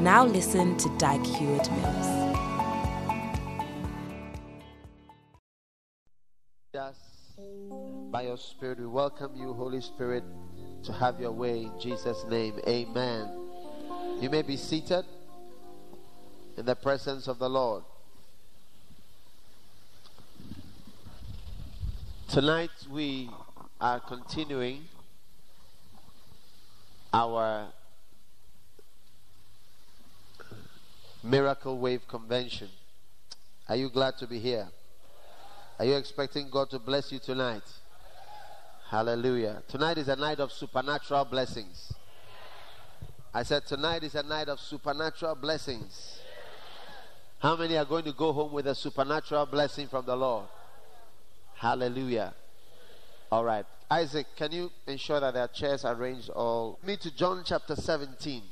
Now listen to Dag Heward Mills. by your Spirit. We welcome you, Holy Spirit, to have your way in Jesus' name. Amen. You may be seated in the presence of the Lord. Tonight we are continuing our Miracle Wave Convention. Are you glad to be here? Are you expecting God to bless you tonight? Hallelujah. Tonight is a night of supernatural blessings. I said, Tonight is a night of supernatural blessings. How many are going to go home with a supernatural blessing from the Lord? Hallelujah. All right. Isaac, can you ensure that are chairs arranged all? Me to John chapter 17.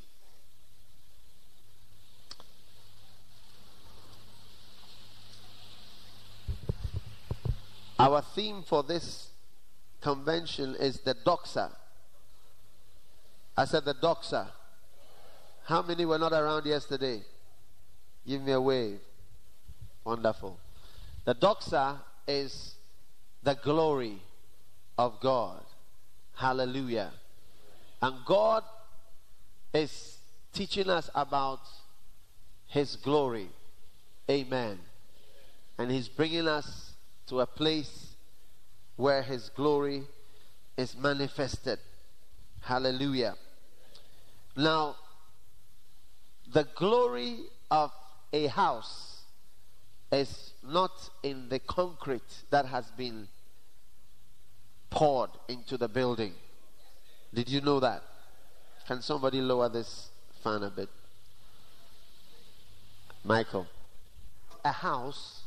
Our theme for this convention is the doxa. I said the doxa. How many were not around yesterday? Give me a wave. Wonderful. The doxa is the glory of God. Hallelujah. And God is teaching us about His glory. Amen. And He's bringing us to a place where His glory is manifested. Hallelujah. Now, the glory of a house is not in the concrete that has been poured into the building. Did you know that? Can somebody lower this fan a bit? Michael. A house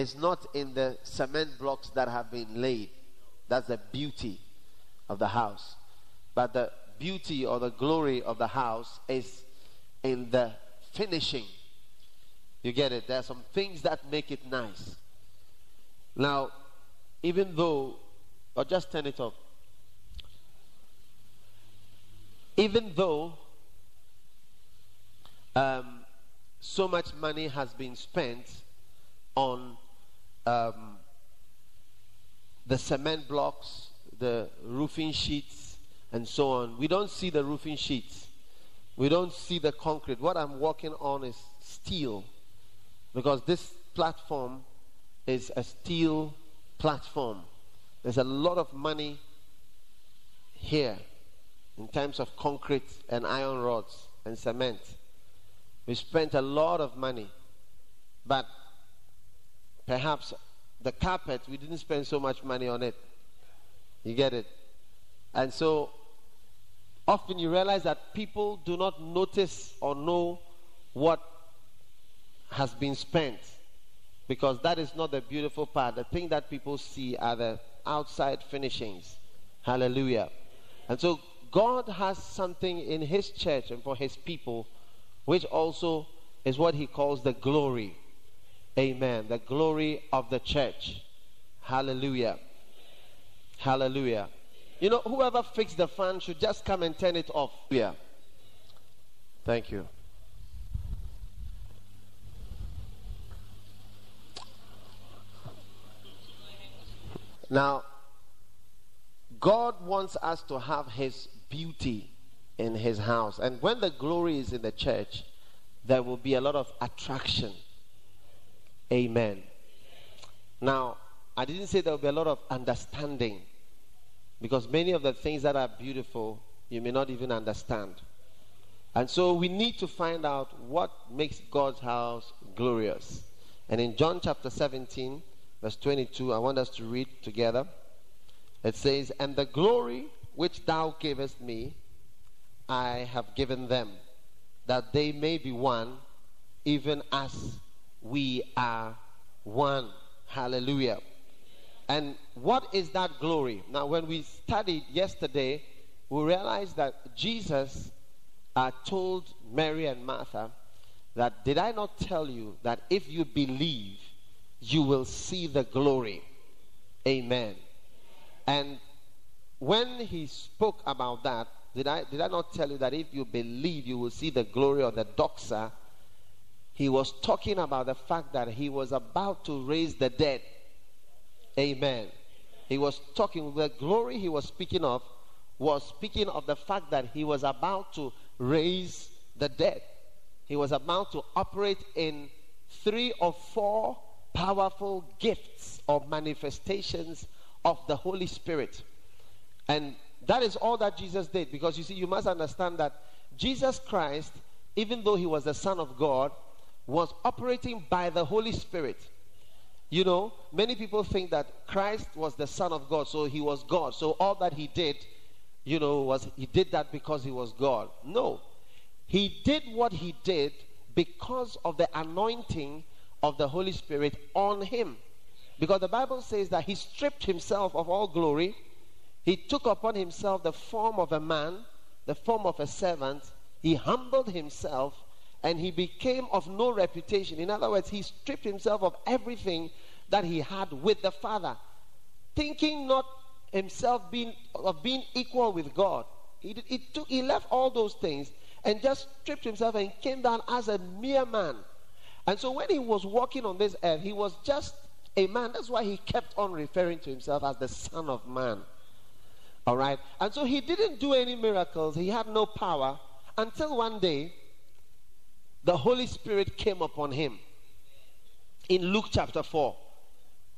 is not in the cement blocks that have been laid. That's the beauty of the house. But the beauty or the glory of the house is in the finishing. You get it? There are some things that make it nice. Now, even though, or just turn it off. Even though um, so much money has been spent on um, the cement blocks, the roofing sheets, and so on. We don't see the roofing sheets. We don't see the concrete. What I'm working on is steel because this platform is a steel platform. There's a lot of money here in terms of concrete and iron rods and cement. We spent a lot of money, but perhaps the carpet, we didn't spend so much money on it. You get it? And so often you realize that people do not notice or know what has been spent because that is not the beautiful part. The thing that people see are the outside finishings. Hallelujah. And so God has something in His church and for His people, which also is what He calls the glory. Amen. The glory of the church. Hallelujah. Hallelujah. You know, whoever fixed the fan should just come and turn it off. Yeah. Thank you. Now, God wants us to have His beauty in His house. And when the glory is in the church, there will be a lot of attraction. Amen. Now, I didn't say there will be a lot of understanding because many of the things that are beautiful, you may not even understand. And so we need to find out what makes God's house glorious. And in John chapter 17, verse 22, I want us to read together. It says, And the glory which thou gavest me, I have given them, that they may be one, even as we are one. Hallelujah. And what is that glory? Now, when we studied yesterday, we realized that Jesus uh, told Mary and Martha that, Did I not tell you that if you believe, you will see the glory? Amen. And when he spoke about that, did I, did I not tell you that if you believe, you will see the glory of the doxa? He was talking about the fact that he was about to raise the dead. Amen. He was talking, the glory he was speaking of was speaking of the fact that he was about to raise the dead. He was about to operate in three or four powerful gifts or manifestations of the Holy Spirit. And that is all that Jesus did. Because you see, you must understand that Jesus Christ, even though he was the Son of God, was operating by the Holy Spirit. You know, many people think that Christ was the Son of God, so he was God. So all that he did, you know, was he did that because he was God. No. He did what he did because of the anointing of the Holy Spirit on him. Because the Bible says that he stripped himself of all glory. He took upon himself the form of a man, the form of a servant. He humbled himself and he became of no reputation. In other words, he stripped himself of everything that he had with the Father, thinking not himself being of being equal with God. He, did, he, took, he left all those things and just stripped himself and came down as a mere man. And so when he was walking on this earth, he was just a man. That's why he kept on referring to himself as the Son of Man. All right? And so he didn't do any miracles, he had no power until one day the Holy Spirit came upon him. In Luke chapter 4,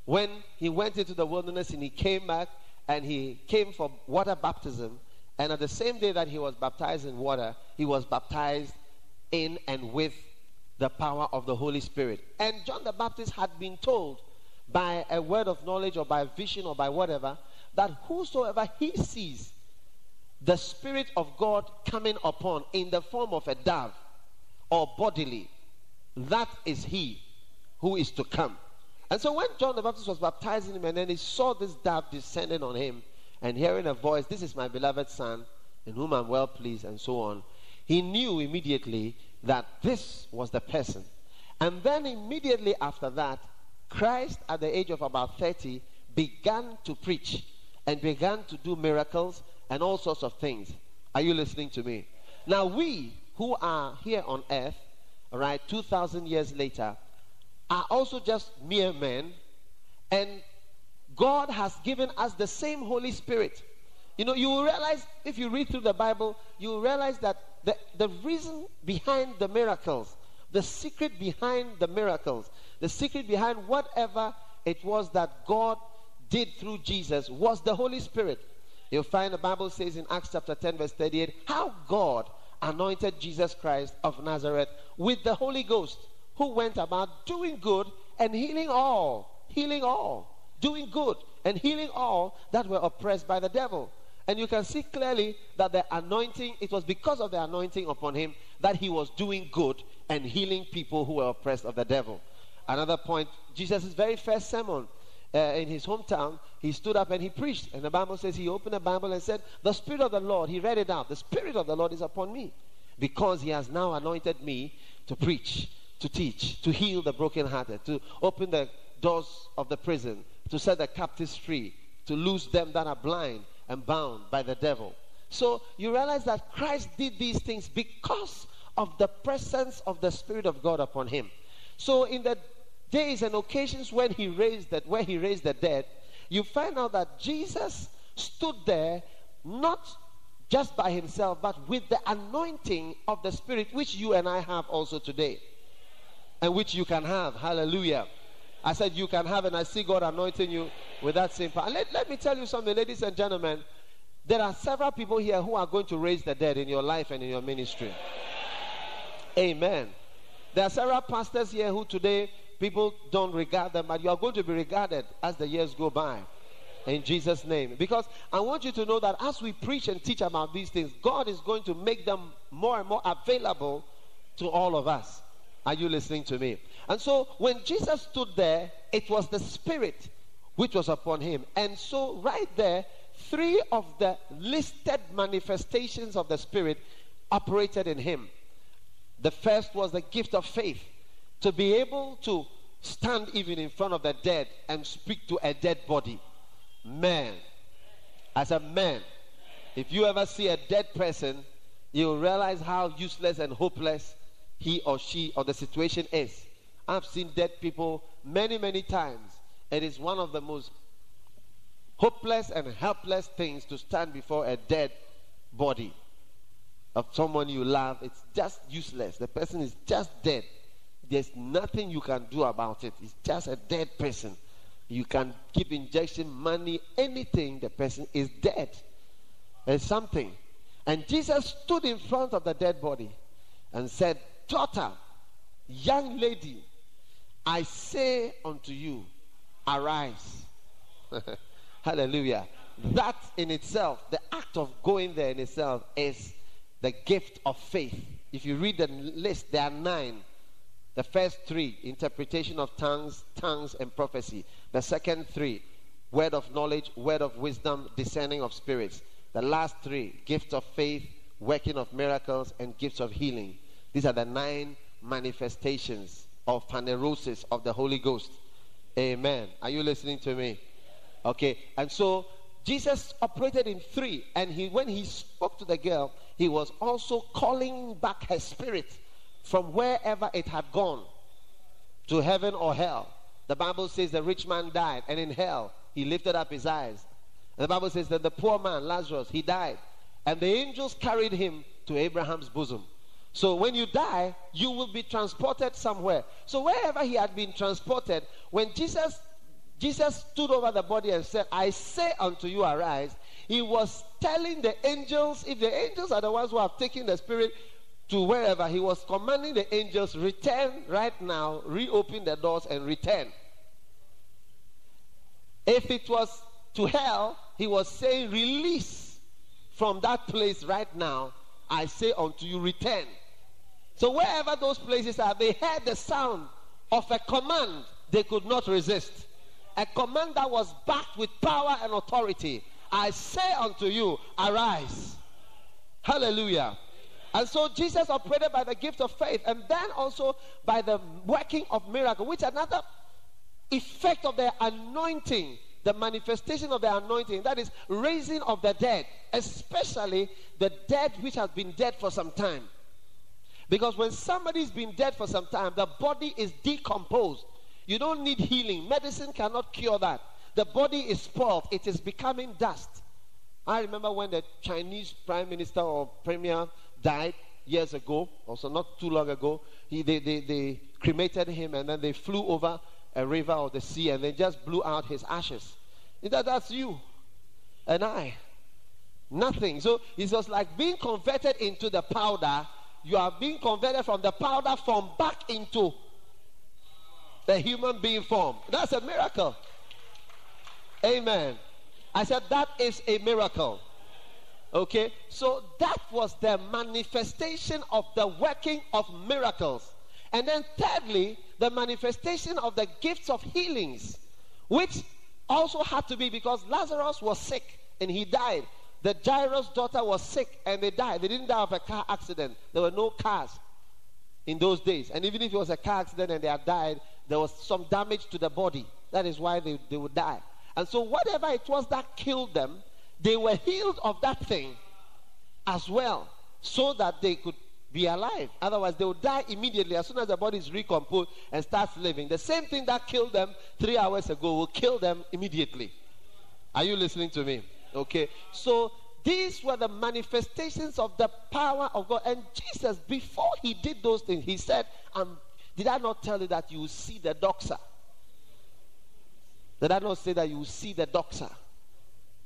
when he went into the wilderness and he came back and he came for water baptism, and at the same day that he was baptized in water, he was baptized in and with the power of the Holy Spirit. And John the Baptist had been told by a word of knowledge or by vision or by whatever that whosoever he sees the Spirit of God coming upon in the form of a dove or bodily, that is he who is to come. And so when John the Baptist was baptizing him and then he saw this dove descending on him and hearing a voice, This is my beloved Son, in whom I'm well pleased, and so on, he knew immediately that this was the person. And then immediately after that, Christ, at the age of about 30, began to preach and began to do miracles and all sorts of things. Are you listening to me? Now, we who are here on earth, right, 2,000 years later, are also just mere men, and God has given us the same Holy Spirit. You know, you will realize, if you read through the Bible, you will realize that the, the reason behind the miracles, the secret behind the miracles, the secret behind whatever it was that God did through Jesus was the Holy Spirit. You'll find the Bible says in Acts chapter 10, verse 38, how God anointed Jesus Christ of Nazareth with the Holy Ghost, who went about doing good and healing all, healing all, doing good and healing all that were oppressed by the devil. And you can see clearly that the anointing, it was because of the anointing upon him that he was doing good and healing people who were oppressed of the devil. Another point, Jesus' very first sermon uh, in his hometown, he stood up and he preached. And the Bible says he opened the Bible and said, The Spirit of the Lord, he read it out, the Spirit of the Lord is upon me because he has now anointed me to preach, to teach, to heal the brokenhearted, to open the doors of the prison, to set the captives free, to loose them that are blind and bound by the devil. So you realize that Christ did these things because of the presence of the Spirit of God upon him. So in the days and occasions when he raised that where he raised the dead, you find out that Jesus stood there not just by himself, but with the anointing of the Spirit, which you and I have also today, and which you can have. Hallelujah. I said you can have, and I see God anointing you with that same power. Let, let me tell you something, ladies and gentlemen. There are several people here who are going to raise the dead in your life and in your ministry. Amen. There are several pastors here who today people don't regard them, but you are going to be regarded as the years go by. In Jesus' name. Because I want you to know that as we preach and teach about these things, God is going to make them more and more available to all of us. Are you listening to me? And so when Jesus stood there, it was the Spirit which was upon him. And so, right there, three of the listed manifestations of the Spirit operated in him. The first was the gift of faith, to be able to stand even in front of the dead and speak to a dead body. Man, as a man, if you ever see a dead person, you'll realize how useless and hopeless he or she or the situation is. I've seen dead people many, many times. It is one of the most hopeless and helpless things to stand before a dead body of someone you love. It's just useless. The person is just dead. There's nothing you can do about it. It's just a dead person. You can keep injection money, anything, the person is dead. There's something. And Jesus stood in front of the dead body and said, Daughter, young lady, I say unto you, arise. Hallelujah. That in itself, the act of going there in itself, is the gift of faith. If you read the list, there are nine. The first three, interpretation of tongues, tongues, and prophecy. The second three, word of knowledge, word of wisdom, discerning of spirits. The last three, gift of faith, working of miracles, and gifts of healing. These are the nine manifestations of phanerosis of the Holy Ghost. Amen. Are you listening to me? Okay. And so Jesus operated in three, and he when he spoke to the girl, he was also calling back her spirit from wherever it had gone to heaven or hell. The Bible says the rich man died, and in hell he lifted up his eyes. And the Bible says that the poor man, Lazarus, he died, and the angels carried him to Abraham's bosom. So when you die, you will be transported somewhere. So wherever he had been transported, when Jesus Jesus stood over the body and said, I say unto you, arise. He was telling the angels, if the angels are the ones who have taken the spirit to wherever, he was commanding the angels, return right now, reopen the doors and return. If it was to hell, he was saying, release from that place right now. I say unto you, return. So wherever those places are, they heard the sound of a command they could not resist. A command that was backed with power and authority. I say unto you, arise. Hallelujah. And so Jesus operated by the gift of faith and then also by the working of miracle, which another effect of the anointing, the manifestation of the anointing, that is raising of the dead, especially the dead which has been dead for some time. Because when somebody's been dead for some time, the body is decomposed. You don't need healing. Medicine cannot cure that. The body is spoiled, it is becoming dust. I remember when the Chinese prime minister or premier died years ago, also not too long ago. He, they, they, they cremated him and then they flew over a river or the sea and they just blew out his ashes. That, that's you and I. Nothing. So it was like being converted into the powder you are being converted from the powder form back into the human being form. That's a miracle. Amen. I said that is a miracle. Okay, so that was the manifestation of the working of miracles. And then, thirdly, the manifestation of the gifts of healings, which also had to be because Lazarus was sick and he died. The Jairus' daughter was sick and they died. They didn't die of a car accident. There were no cars in those days. And even if it was a car accident and they had died, there was some damage to the body. That is why they, they would die. And so, whatever it was that killed them, they were healed of that thing as well, so that they could be alive. Otherwise, they would die immediately as soon as the body is recomposed and starts living. The same thing that killed them three hours ago will kill them immediately. Are you listening to me? Okay. So these were the manifestations of the power of God. And Jesus, before he did those things, he said, um, Did I not tell you that you will see the doxa? Did I not say that you will see the doxa?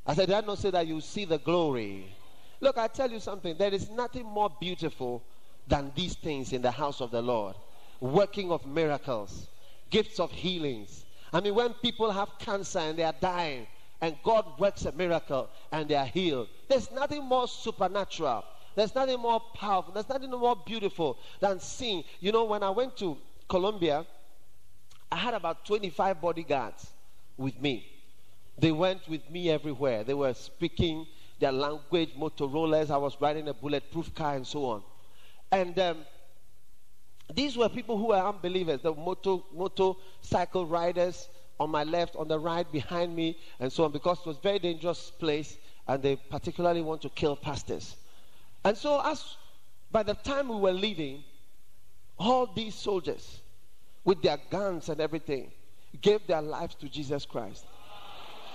I said, Did I not say that you see the glory? Look, I tell you something. There is nothing more beautiful than these things in the house of the Lord working of miracles, gifts of healings. I mean, when people have cancer and they are dying, and God works a miracle and they are healed. There's nothing more supernatural. There's nothing more powerful. There's nothing more beautiful than seeing. You know, when I went to Colombia, I had about 25 bodyguards with me. They went with me everywhere. They were speaking their language, Motorola's. I was riding a bulletproof car and so on. And um, these were people who were unbelievers, the motor, motorcycle riders on my left, on the right, behind me, and so on, because it was a very dangerous place, and they particularly want to kill pastors. And so, as by the time we were leaving, all these soldiers, with their guns and everything, gave their lives to Jesus Christ.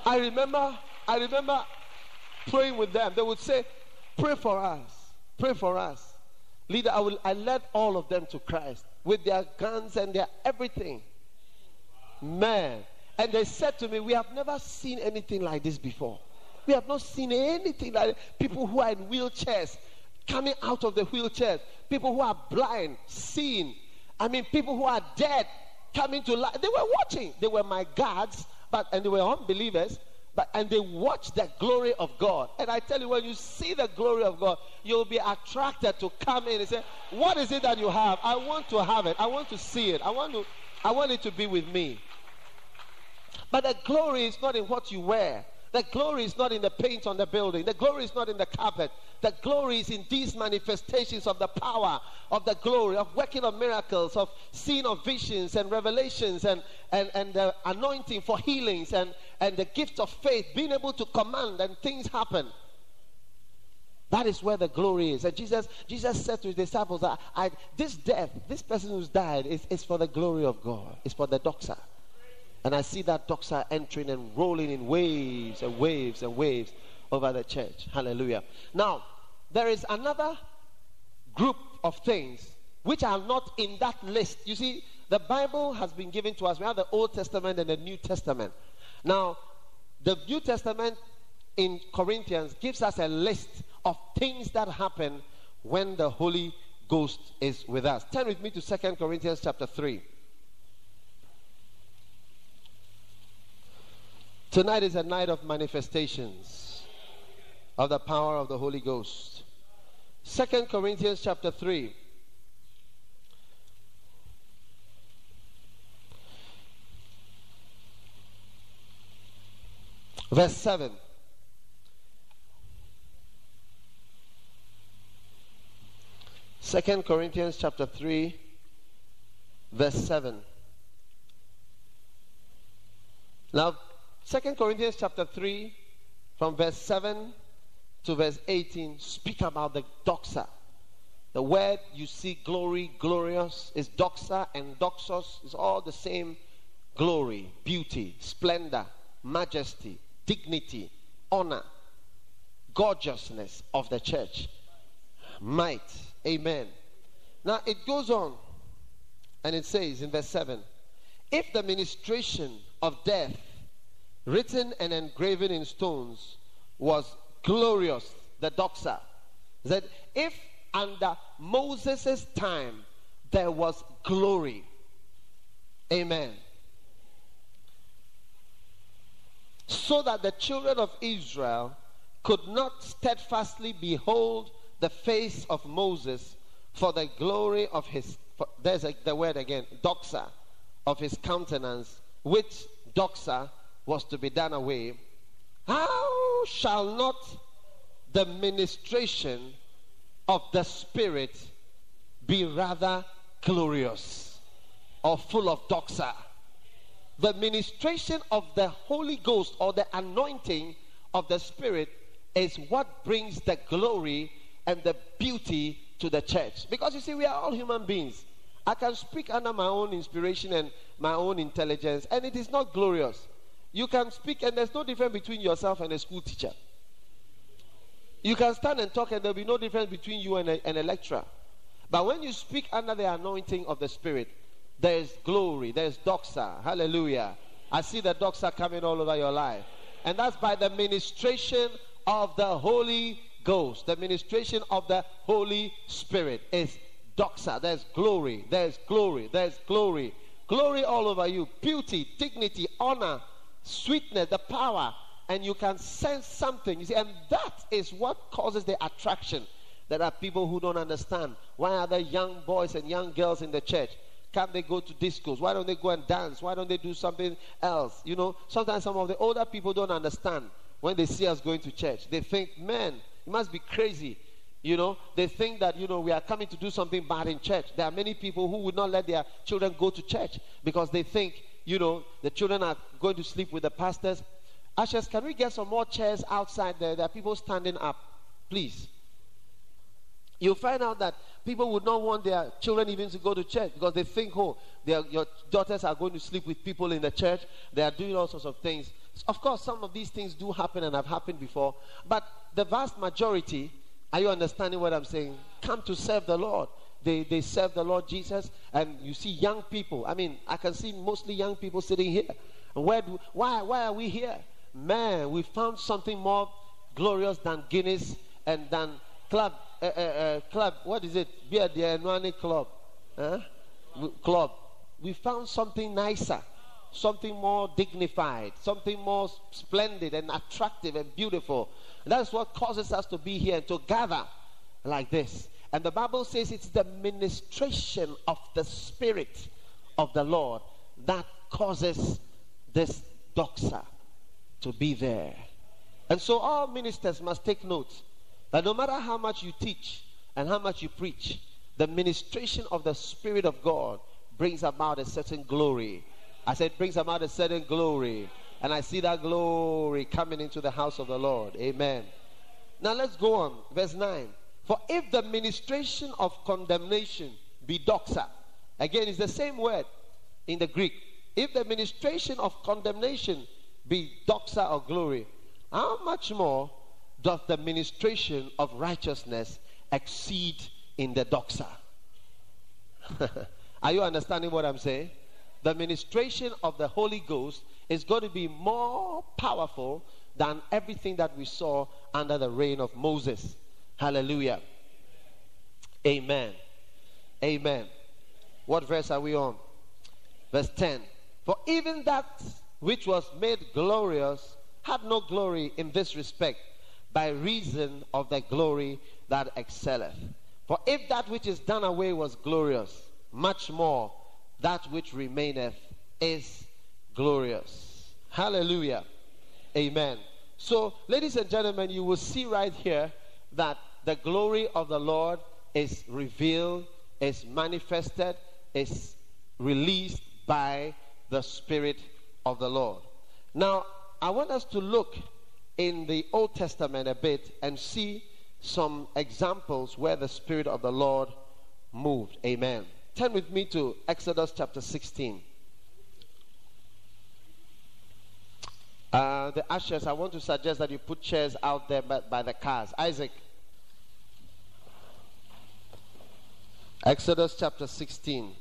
I remember, I remember praying with them. They would say, "Pray for us, pray for us." Leader, I will. I led all of them to Christ with their guns and their everything. Man, and they said to me, We have never seen anything like this before. We have not seen anything like people who are in wheelchairs coming out of the wheelchairs, people who are blind, seeing. I mean, people who are dead coming to life. They were watching. They were my guards, but and they were unbelievers. But and they watched the glory of God. And I tell you, when you see the glory of God, you'll be attracted to come in and say, What is it that you have? I want to have it. I want to see it. I want to I want it to be with me. But the glory is not in what you wear. The glory is not in the paint on the building. The glory is not in the carpet. The glory is in these manifestations of the power of the glory, of working of miracles, of seeing of visions and revelations and, and, and the anointing for healings and, and the gift of faith, being able to command and things happen. That is where the glory is. And Jesus, Jesus said to his disciples that I, this death, this person who's died, is, is for the glory of God. It's for the doxa. And I see that doxa entering and rolling in waves and waves and waves over the church. Hallelujah. Now, there is another group of things which are not in that list. You see, the Bible has been given to us. We have the Old Testament and the New Testament. Now, the New Testament in Corinthians gives us a list of things that happen when the Holy Ghost is with us. Turn with me to Second Corinthians chapter 3. Tonight is a night of manifestations of the power of the Holy Ghost. Second Corinthians chapter 3. Verse 7. Second Corinthians chapter 3 verse 7. Now Second Corinthians chapter 3, from verse 7 to verse 18, speak about the doxa. The word you see glory, glorious, is doxa and doxos is all the same glory, beauty, splendor, majesty, dignity, honor, gorgeousness of the church. Might. Amen. Now it goes on and it says in verse 7 if the ministration of death written and engraven in stones, was glorious, the doxa. That if under Moses' time there was glory, amen. So that the children of Israel could not steadfastly behold the face of Moses for the glory of his, for, there's a, the word again, doxa, of his countenance, which doxa was to be done away, how shall not the ministration of the Spirit be rather glorious or full of doxa? The ministration of the Holy Ghost or the anointing of the Spirit is what brings the glory and the beauty to the church. Because you see, we are all human beings. I can speak under my own inspiration and my own intelligence, and it is not glorious. You can speak, and there's no difference between yourself and a school teacher. You can stand and talk, and there'll be no difference between you and a, and a lecturer. But when you speak under the anointing of the Spirit, there's glory, there's doxa. Hallelujah. I see the doxa coming all over your life. And that's by the ministration of the Holy Ghost. The ministration of the Holy Spirit is doxa. There's glory, there's glory, there's glory. Glory all over you. Beauty, dignity, honor, sweetness, the power, and you can sense something. You see, and that is what causes the attraction. There are people who don't understand. Why are there young boys and young girls in the church? Can't they go to discos? Why don't they go and dance? Why don't they do something else? You know, sometimes some of the older people don't understand when they see us going to church. They think, man, it must be crazy. You know, they think that, you know, we are coming to do something bad in church. There are many people who would not let their children go to church because they think, you know, the children are going to sleep with the pastors. Ashes, can we get some more chairs outside there? There are people standing up. Please. You'll find out that people would not want their children even to go to church because they think, oh, your daughters are going to sleep with people in the church. They are doing all sorts of things. Of course, some of these things do happen and have happened before. But the vast majority, are you understanding what I'm saying? Come to serve the Lord. They, they serve the Lord Jesus. And you see young people. I mean, I can see mostly young people sitting here. And where do, why, why are we here? Man, we found something more glorious than Guinness and than club uh, uh, club. What is it? Beer the Anwani club. Huh? Club. We found something nicer, something more dignified, something more splendid and attractive and beautiful. And that's what causes us to be here and to gather like this. And the Bible says it's the ministration of the Spirit of the Lord that causes this doxa to be there. And so all ministers must take note that no matter how much you teach and how much you preach, the ministration of the Spirit of God brings about a certain glory. I said, brings about a certain glory. And I see that glory coming into the house of the Lord. Amen. Now let's go on. Verse 9. For if the ministration of condemnation be doxa, again, it's the same word in the Greek. If the ministration of condemnation be doxa or glory, how much more doth the ministration of righteousness exceed in the doxa. Are you understanding what I'm saying? The ministration of the Holy Ghost is going to be more powerful than everything that we saw under the reign of Moses. Hallelujah. Amen. Amen. What verse are we on? Verse 10. For even that which was made glorious had no glory in this respect by reason of the glory that excelleth. For if that which is done away was glorious, much more that which remaineth is glorious. Hallelujah. Amen. So, ladies and gentlemen, you will see right here that the glory of the Lord is revealed, is manifested, is released by the Spirit of the Lord. Now, I want us to look in the Old Testament a bit and see some examples where the Spirit of the Lord moved. Amen. Turn with me to Exodus chapter 16. Uh, the ushers, I want to suggest that you put chairs out there by, by the cars. Isaac. Exodus chapter 16.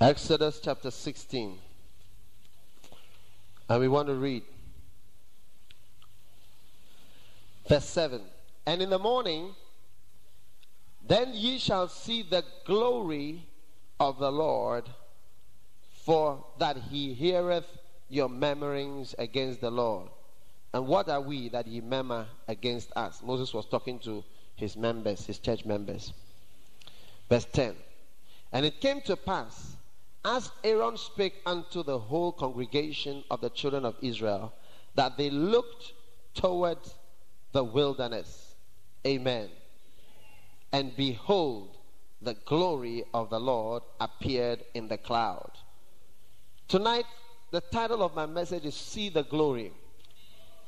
Exodus chapter 16. And we want to read verse 7. And in the morning, then ye shall see the glory of the Lord, for that he heareth your murmurings against the Lord. And what are we that ye murmur against us? Moses was talking to his members, his church members. Verse 10. And it came to pass as Aaron spake unto the whole congregation of the children of Israel, that they looked toward the wilderness. Amen. And behold, the glory of the Lord appeared in the cloud. Tonight, the title of my message is See the Glory.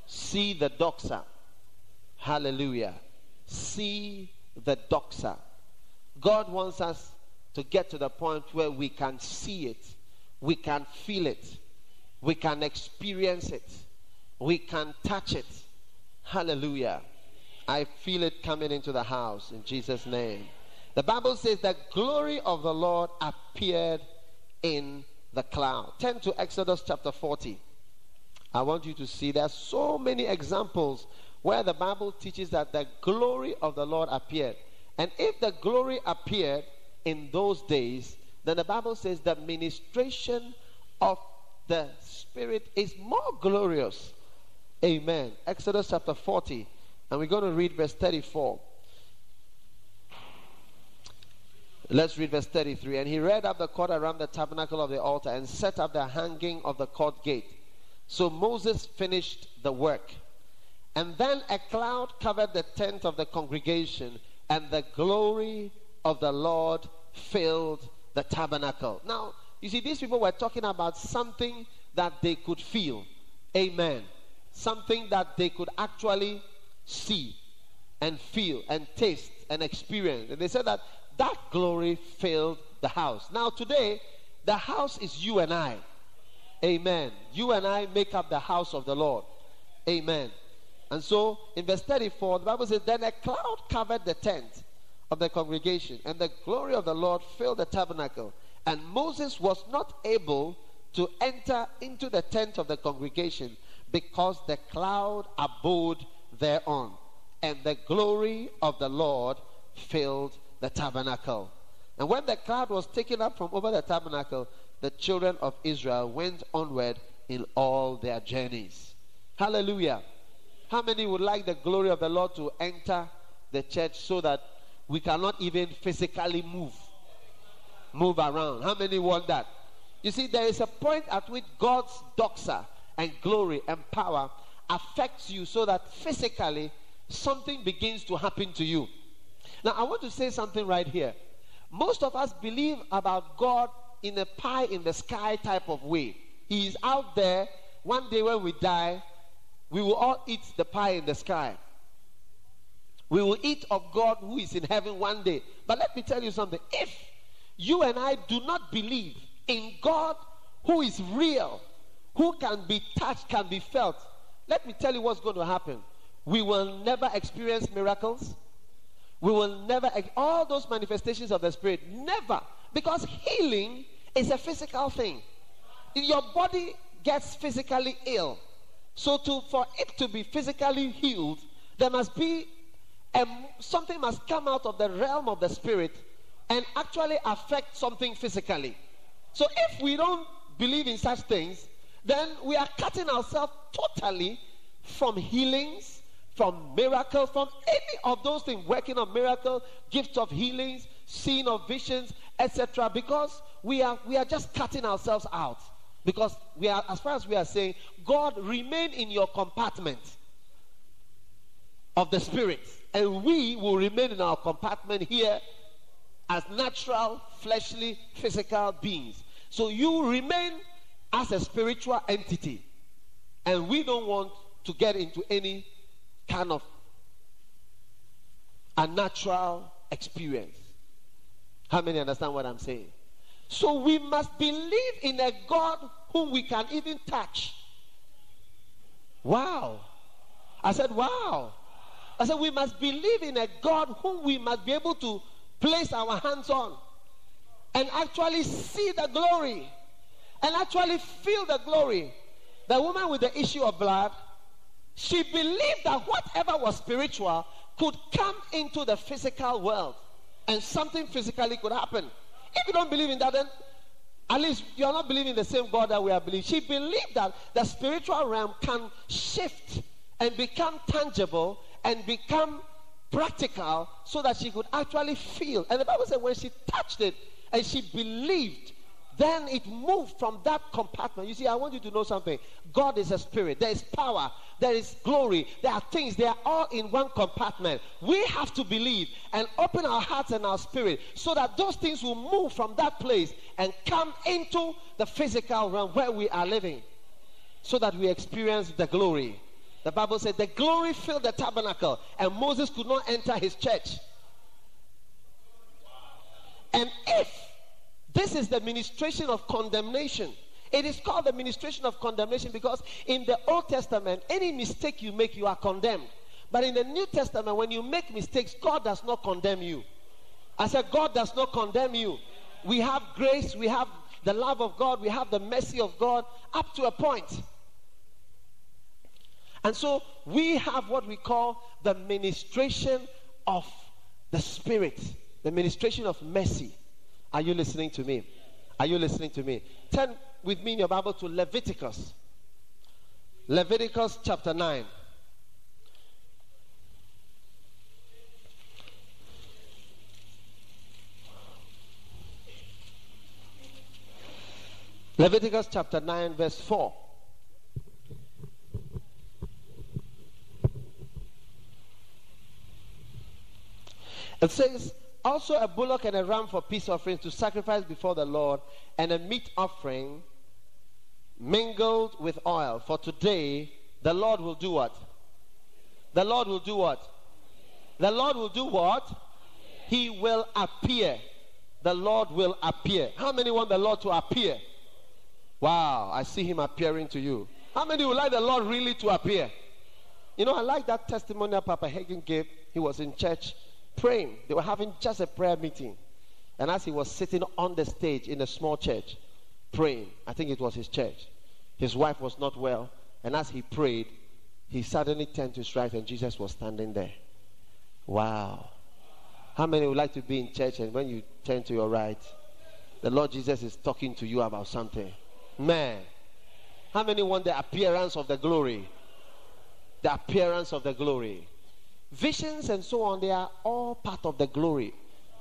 See the doxa. Hallelujah. See the doxa. God wants us to get to the point where we can see it, we can feel it, we can experience it, we can touch it. Hallelujah. I feel it coming into the house in Jesus' name. The Bible says the glory of the Lord appeared in the cloud. Turn to Exodus chapter 40. I want you to see there are so many examples where the Bible teaches that the glory of the Lord appeared. And if the glory appeared, in those days, then the Bible says the ministration of the Spirit is more glorious. Amen. Exodus chapter 40, and we're going to read verse 34. Let's read verse 33. And he read up the court around the tabernacle of the altar and set up the hanging of the court gate. So Moses finished the work. And then a cloud covered the tent of the congregation, and the glory of the Lord filled the tabernacle. Now, you see, these people were talking about something that they could feel. Amen. Something that they could actually see and feel and taste and experience. And they said that that glory filled the house. Now, today, the house is you and I. Amen. You and I make up the house of the Lord. Amen. And so, in verse 34, the Bible says, Then a cloud covered the tent of the congregation, and the glory of the Lord filled the tabernacle. And Moses was not able to enter into the tent of the congregation because the cloud abode thereon, and the glory of the Lord filled the tabernacle. And when the cloud was taken up from over the tabernacle, the children of Israel went onward in all their journeys. Hallelujah. How many would like the glory of the Lord to enter the church so that we cannot even physically move? Move around. How many want that? You see, there is a point at which God's doxa and glory and power affects you so that physically something begins to happen to you. Now, I want to say something right here. Most of us believe about God in a pie in the sky type of way. He is out there. One day when we die, we will all eat the pie in the sky. We will eat of God who is in heaven one day. But let me tell you something. If you and I do not believe in God who is real, who can be touched, can be felt, let me tell you what's going to happen. We will never experience miracles. We will never, all those manifestations of the Spirit, never. Because healing is a physical thing. Your body gets physically ill, so to, for it to be physically healed, there must be a, something must come out of the realm of the Spirit and actually affect something physically. So if we don't believe in such things, then we are cutting ourselves totally from healings, from miracles, from any of those things, working on miracle, gifts of healings, seeing of visions, etc. Because we are we are just cutting ourselves out. Because we are, as far as we are saying, God remain in your compartment of the spirit, and we will remain in our compartment here as natural, fleshly, physical beings. So you remain as a spiritual entity, and we don't want to get into any kind of unnatural experience. How many understand what I'm saying? So we must believe in a God whom we can even touch. Wow. I said, wow. I said, we must believe in a God whom we must be able to place our hands on and actually see the glory and actually feel the glory. The woman with the issue of blood, she believed that whatever was spiritual could come into the physical world and something physically could happen. If you don't believe in that, then at least you're not believing the same God that we are believing. She believed that the spiritual realm can shift and become tangible and become practical so that she could actually feel. And the Bible said when she touched it and she believed, then it moved from that compartment. You see, I want you to know something. God is a spirit. There is power. There is glory. There are things. They are all in one compartment. We have to believe and open our hearts and our spirit so that those things will move from that place and come into the physical realm where we are living so that we experience the glory. The Bible said the glory filled the tabernacle and Moses could not enter his church. And if this is the ministration of condemnation. It is called the ministration of condemnation because in the Old Testament, any mistake you make, you are condemned. But in the New Testament, when you make mistakes, God does not condemn you. I said, God does not condemn you. We have grace, we have the love of God, we have the mercy of God up to a point. And so we have what we call the ministration of the Spirit, the ministration of mercy. Are you listening to me? Are you listening to me? Turn with me in your Bible to Leviticus. Leviticus chapter 9. Leviticus chapter 9, verse 4. It says, also a bullock and a ram for peace offerings to sacrifice before the Lord, and a meat offering mingled with oil. For today, the Lord will do what? The Lord will do what? The Lord will do what? He will appear. The Lord will appear. How many want the Lord to appear? Wow, I see him appearing to you. How many would like the Lord really to appear? You know, I like that testimony that Papa Hagin gave. He was in church praying. They were having just a prayer meeting. And as he was sitting on the stage in a small church, praying, I think it was his church, his wife was not well. And as he prayed, he suddenly turned to his right and Jesus was standing there. Wow. How many would like to be in church and when you turn to your right, the Lord Jesus is talking to you about something? Man. How many want the appearance of the glory? The appearance of the glory. Visions and so on, they are all part of the glory.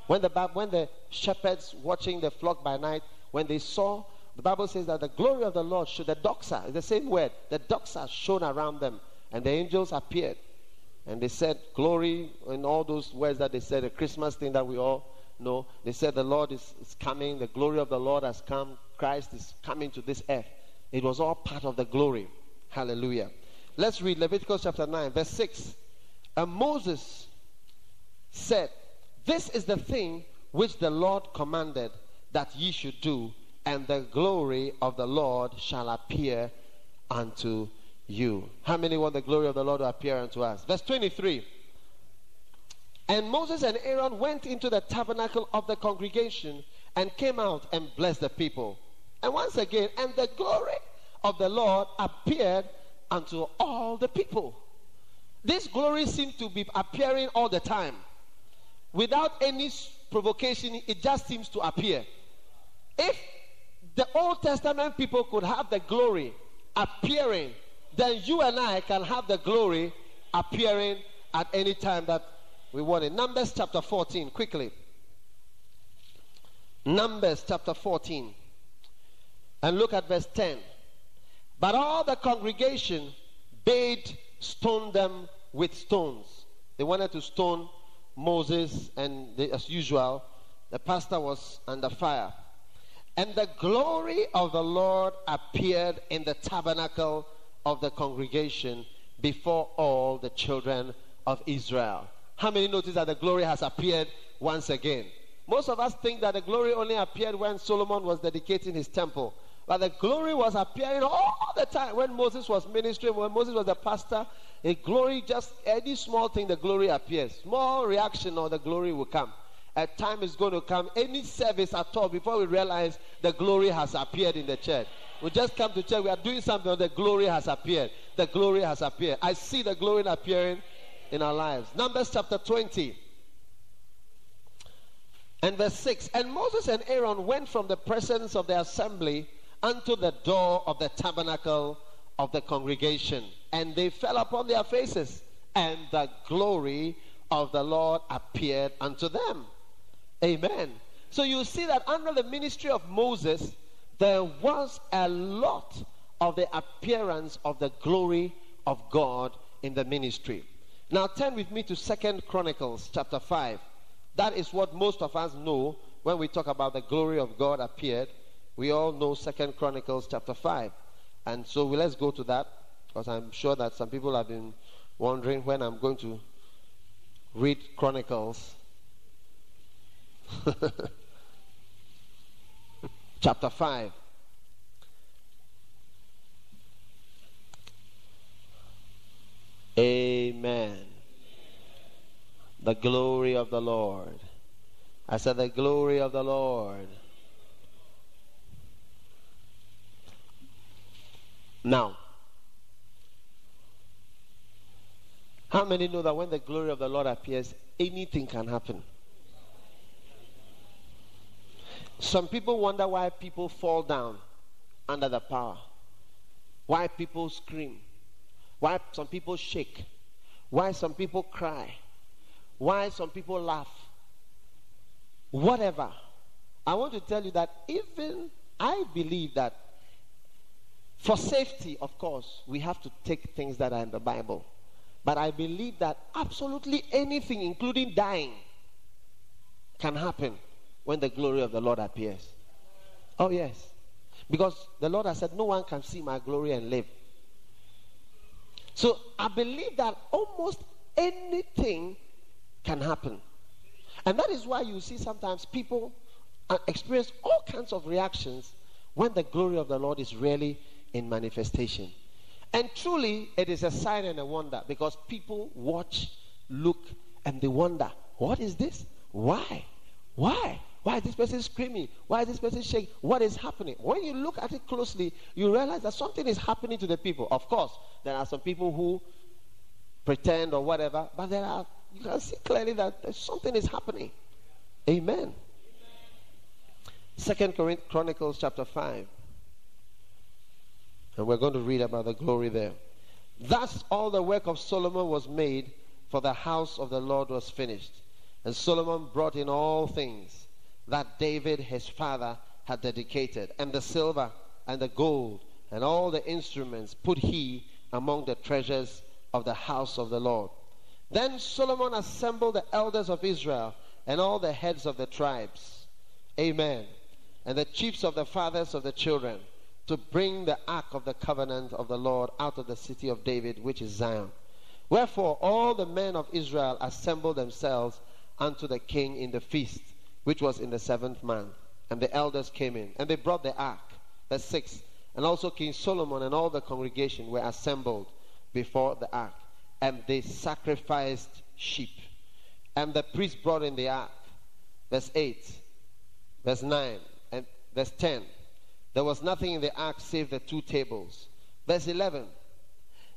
When the, when the shepherds watching the flock by night, when they saw, the Bible says that the glory of the Lord should, the doxa, is the same word, the doxa shone around them, and the angels appeared. And they said, glory, and all those words that they said, the Christmas thing that we all know. They said, the Lord is, is coming, the glory of the Lord has come, Christ is coming to this earth. It was all part of the glory. Hallelujah. Let's read Leviticus chapter 9, verse 6. And Moses said, This is the thing which the Lord commanded that ye should do, and the glory of the Lord shall appear unto you. How many want the glory of the Lord to appear unto us? Verse 23. And Moses and Aaron went into the tabernacle of the congregation and came out and blessed the people. And once again, and the glory of the Lord appeared unto all the people. This glory seems to be appearing all the time. Without any provocation, it just seems to appear. If the Old Testament people could have the glory appearing, then you and I can have the glory appearing at any time that we want it. Numbers chapter 14, quickly. Numbers chapter 14. And look at verse 10. But all the congregation bade stone them with stones. They wanted to stone Moses, and they, as usual, the pastor was under fire. And the glory of the Lord appeared in the tabernacle of the congregation before all the children of Israel. How many notice that the glory has appeared once again? Most of us think that the glory only appeared when Solomon was dedicating his temple. But the glory was appearing all the time when Moses was ministering, when Moses was the pastor. A glory, just any small thing, the glory appears. Small reaction or the glory will come. A time is going to come, any service at all, before we realize the glory has appeared in the church. We just come to church, we are doing something, the glory has appeared. The glory has appeared. I see the glory appearing in our lives. Numbers chapter 20. And verse 6 And Moses and Aaron went from the presence of the assembly unto the door of the tabernacle of the congregation. And they fell upon their faces, and the glory of the Lord appeared unto them. Amen. So you see that under the ministry of Moses, there was a lot of the appearance of the glory of God in the ministry. Now turn with me to Second Chronicles chapter 5. That is what most of us know when we talk about the glory of God appeared. We all know Second Chronicles chapter 5. And so we, let's go to that because I'm sure that some people have been wondering when I'm going to read Chronicles. chapter 5. Amen. The glory of the Lord. I said, the glory of the Lord. Now, how many know that when the glory of the Lord appears, anything can happen? Some people wonder why people fall down under the power, why people scream, why some people shake, why some people cry, why some people laugh. Whatever. I want to tell you that even I believe that for safety, of course, we have to take things that are in the Bible. But I believe that absolutely anything, including dying, can happen when the glory of the Lord appears. Oh, yes. Because the Lord has said, No one can see my glory and live. So I believe that almost anything can happen. And that is why you see sometimes people uh, experience all kinds of reactions when the glory of the Lord is really in manifestation. And truly, it is a sign and a wonder because people watch, look, and they wonder, what is this? Why? Why? Why is this person screaming? Why is this person shaking? What is happening? When you look at it closely, you realize that something is happening to the people. Of course, there are some people who pretend or whatever, but there are, you can see clearly that something is happening. Amen. Second Chronicles chapter 5. And we're going to read about the glory there. Thus, all the work of Solomon was made, for the house of the Lord was finished. And Solomon brought in all things that David his father had dedicated, and the silver and the gold and all the instruments put he among the treasures of the house of the Lord. Then Solomon assembled the elders of Israel and all the heads of the tribes. Amen. And the chiefs of the fathers of the children to bring the ark of the covenant of the Lord out of the city of David, which is Zion. Wherefore all the men of Israel assembled themselves unto the king in the feast, which was in the seventh month. And the elders came in, and they brought the ark. Verse 6. And also King Solomon and all the congregation were assembled before the ark, and they sacrificed sheep. And the priest brought in the ark. Verse 8. Verse 9. And verse 10. There was nothing in the ark save the two tables. Verse 11.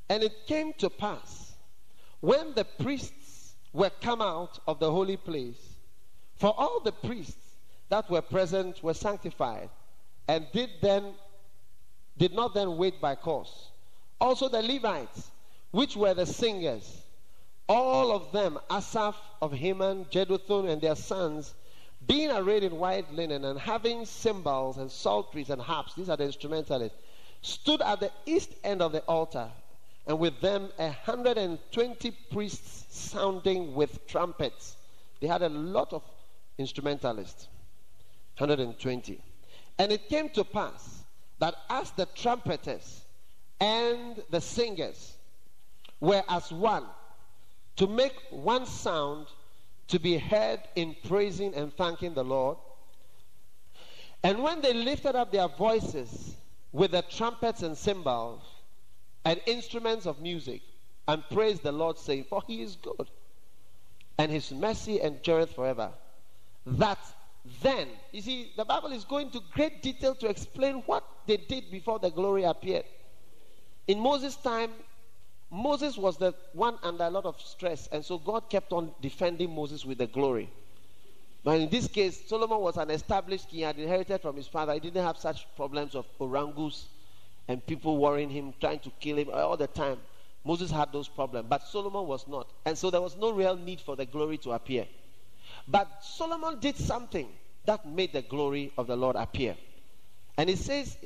And it came to pass when the priests were come out of the holy place, for all the priests that were present were sanctified, and did then did not then wait by course. Also the Levites, which were the singers, all of them, Asaph of Heman, Jeduthun, and their sons, being arrayed in white linen and having cymbals and psalteries and harps, these are the instrumentalists, stood at the east end of the altar, and with them a hundred and twenty priests sounding with trumpets. They had a lot of instrumentalists, 120. And it came to pass that as the trumpeters and the singers were as one, to make one sound to be heard in praising and thanking the Lord. And when they lifted up their voices with the trumpets and cymbals and instruments of music and praised the Lord, saying, For he is good, and his mercy endureth forever. That then, you see, the Bible is going to great detail to explain what they did before the glory appeared. In Moses' time, Moses was the one under a lot of stress, and so God kept on defending Moses with the glory. But in this case, Solomon was an established king, had inherited from his father. He didn't have such problems of orangus and people worrying him, trying to kill him all the time. Moses had those problems, but Solomon was not. And so there was no real need for the glory to appear. But Solomon did something that made the glory of the Lord appear. And it says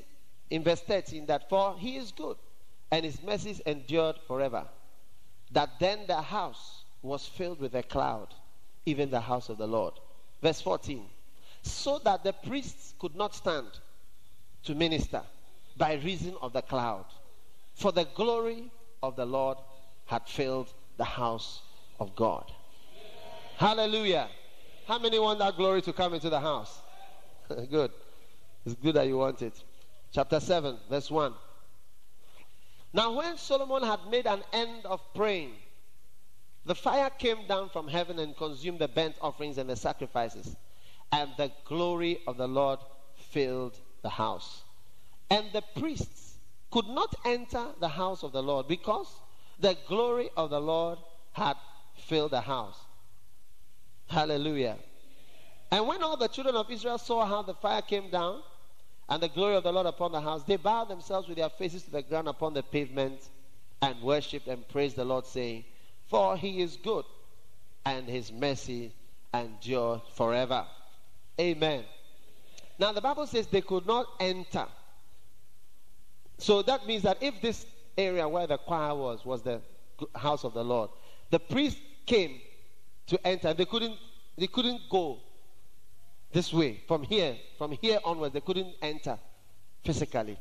in verse 13 that for he is good and his mercies endured forever. That then the house was filled with a cloud, even the house of the Lord. Verse 14. So that the priests could not stand to minister by reason of the cloud. For the glory of the Lord had filled the house of God. Hallelujah. How many want that glory to come into the house? good. It's good that you want it. Chapter 7, verse 1. Now, when Solomon had made an end of praying, the fire came down from heaven and consumed the burnt offerings and the sacrifices, and the glory of the Lord filled the house. And the priests could not enter the house of the Lord because the glory of the Lord had filled the house. Hallelujah. And when all the children of Israel saw how the fire came down and the glory of the Lord upon the house, they bowed themselves with their faces to the ground upon the pavement and worshipped and praised the Lord, saying, For he is good, and his mercy endure forever. Amen. Now, the Bible says they could not enter. So that means that if this area where the choir was was the house of the Lord, the priest came to enter. They couldn't, they couldn't go this way from here, from here onwards. They couldn't enter physically.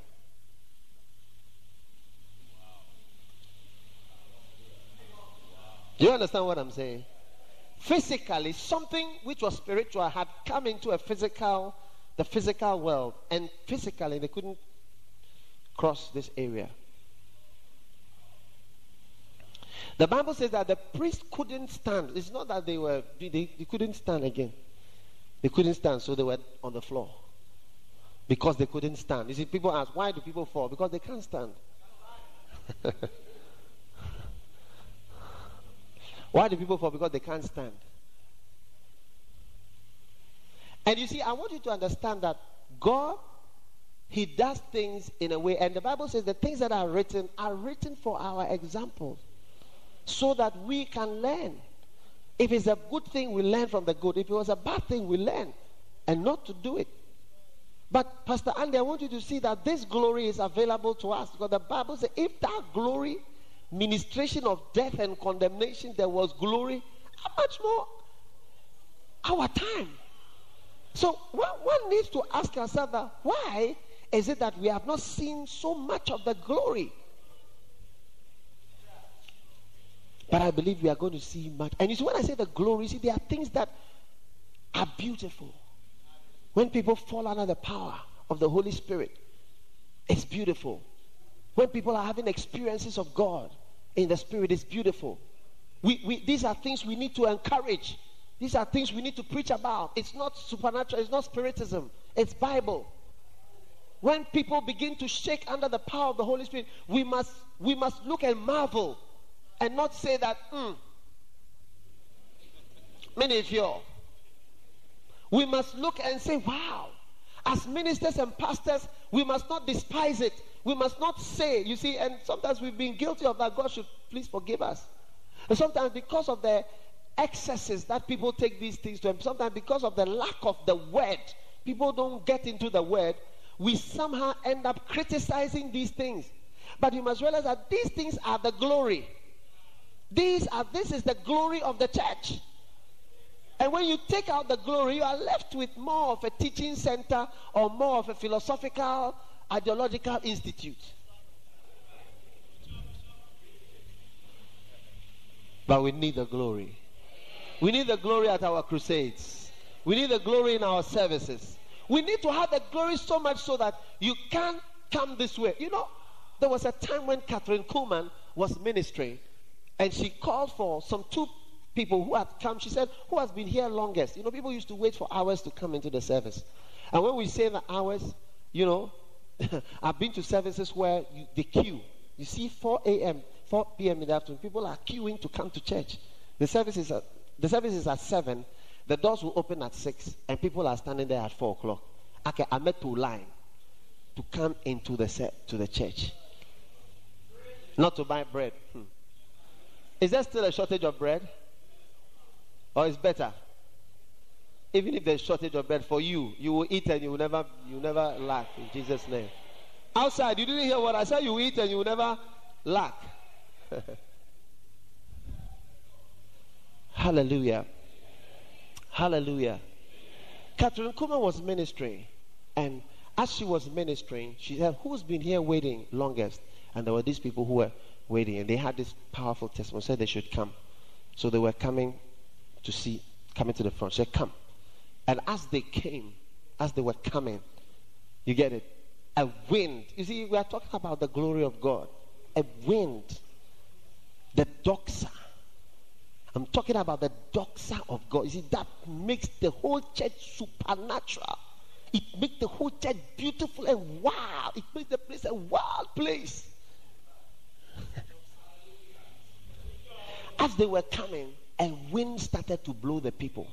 Do you understand what I'm saying? Physically, something which was spiritual had come into a physical, the physical world, and physically they couldn't cross this area. The Bible says that the priest couldn't stand. It's not that they were they, they couldn't stand again. They couldn't stand, so they were on the floor. Because they couldn't stand. You see, people ask, why do people fall? Because they can't stand. why do people fall? Because they can't stand. And you see, I want you to understand that God, He does things in a way, and the Bible says the things that are written are written for our example so that we can learn. If it's a good thing, we learn from the good. If it was a bad thing, we learn and not to do it. But, Pastor Andy, I want you to see that this glory is available to us because the Bible says if that glory, ministration of death and condemnation, there was glory, how much more our time? So, one, one needs to ask ourselves why is it that we have not seen so much of the glory? But I believe we are going to see much. And you see, when I say the glory, see, there are things that are beautiful. When people fall under the power of the Holy Spirit, it's beautiful. When people are having experiences of God in the Spirit, it's beautiful. We, we, these are things we need to encourage. These are things we need to preach about. It's not supernatural, it's not spiritism, it's Bible. When people begin to shake under the power of the Holy Spirit, we must, we must look and marvel and not say that, hmm, you, We must look and say, wow. As ministers and pastors, we must not despise it. We must not say, you see, and sometimes we've been guilty of that. God should please forgive us. And sometimes because of the excesses that people take these things to, and sometimes because of the lack of the word, people don't get into the word, we somehow end up criticizing these things. But you must realize that these things are the glory. These are this is the glory of the church. And when you take out the glory, you are left with more of a teaching center or more of a philosophical, ideological institute. But we need the glory. We need the glory at our crusades. We need the glory in our services. We need to have the glory so much so that you can't come this way. You know, there was a time when Kathryn Kuhlman was ministering and she called for some two people who had come. She said, Who has been here longest? You know, people used to wait for hours to come into the service. And when we say the hours, you know, I've been to services where you, the queue. You see, 4 a.m., 4 p.m. in the afternoon, people are queuing to come to church. The service is at, the service is at 7. The doors will open at 6, and people are standing there at 4 o'clock. Okay, I met to line to come into the, to the church. Not to buy bread. Hmm. Is there still a shortage of bread? Or is better? Even if there's shortage of bread for you, you will eat and you will never you will never lack in Jesus' name. Outside, you didn't hear what I said, you eat and you will never lack. Hallelujah. Hallelujah. Kathryn Kuhlman was ministering, and as she was ministering, she said, Who's been here waiting longest? And there were these people who were waiting, and they had this powerful testimony. Said they should come, so they were coming to see, coming to the front. Said, "Come," and as they came, as they were coming, you get it. A wind. You see, we are talking about the glory of God. A wind. The doxa. I'm talking about the doxa of God. You see, that makes the whole church supernatural. It makes the whole church beautiful and wow. It makes the place a wild place. As they were coming, a wind started to blow the people.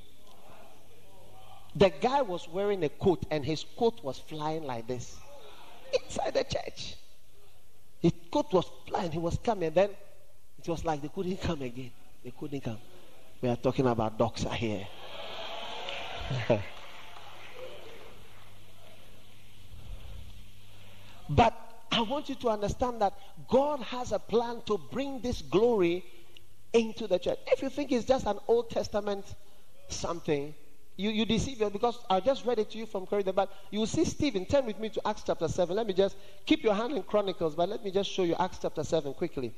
The guy was wearing a coat and his coat was flying like this inside the church. His coat was flying, he was coming. Then it was like they couldn't come again. They couldn't come. We are talking about doxa here. but I want you to understand that God has a plan to bring this glory into the church. If you think it's just an Old Testament something, you, you deceive you because I just read it to you from Corinthians. But you see Stephen. Turn with me to Acts chapter 7. Let me just keep your hand in Chronicles, but let me just show you Acts chapter 7 quickly.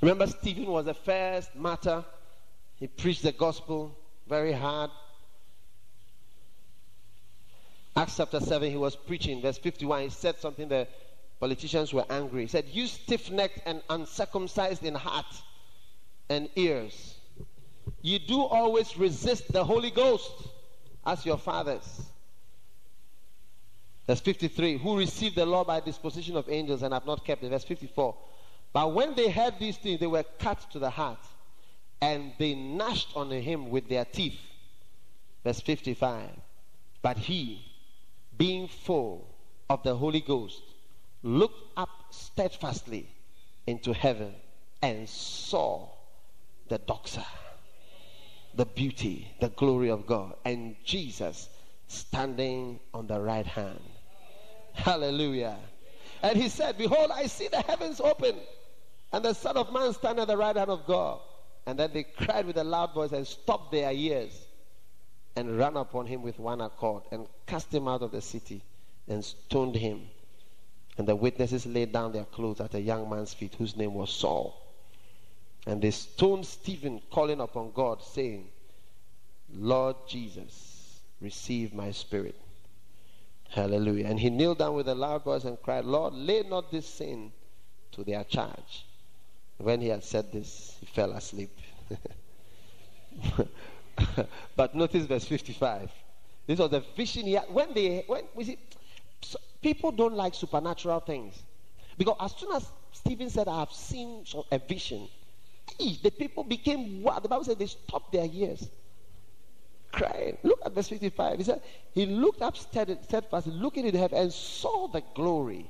Remember, Stephen was the first martyr. He preached the gospel very hard. Acts chapter 7, he was preaching, verse 51. He said something the politicians were angry. He said, You stiff necked and uncircumcised in heart and ears. You do always resist the Holy Ghost as your fathers. Verse 53 Who received the law by disposition of angels and have not kept it. Verse 54 But when they heard these things, they were cut to the heart and they gnashed on him with their teeth. Verse 55 But he, being full of the Holy Ghost, looked up steadfastly into heaven and saw the doxa the beauty, the glory of God, and Jesus standing on the right hand. Hallelujah. And he said, Behold, I see the heavens open, and the Son of Man standing at the right hand of God. And then they cried with a loud voice and stopped their ears and ran upon him with one accord and cast him out of the city and stoned him. And the witnesses laid down their clothes at a young man's feet whose name was Saul. And they stoned Stephen, calling upon God, saying, Lord Jesus, receive my spirit. Hallelujah. And he kneeled down with a loud voice and cried, Lord, lay not this sin to their charge. When he had said this, he fell asleep. but notice verse 55. This was a vision he had. When they, when we see, so people don't like supernatural things. Because as soon as Stephen said, I have seen a vision, the people became wild. The Bible said they stopped their ears, crying. Look at verse 55. He said, He looked up steadfastly, looking in heaven, and saw the glory,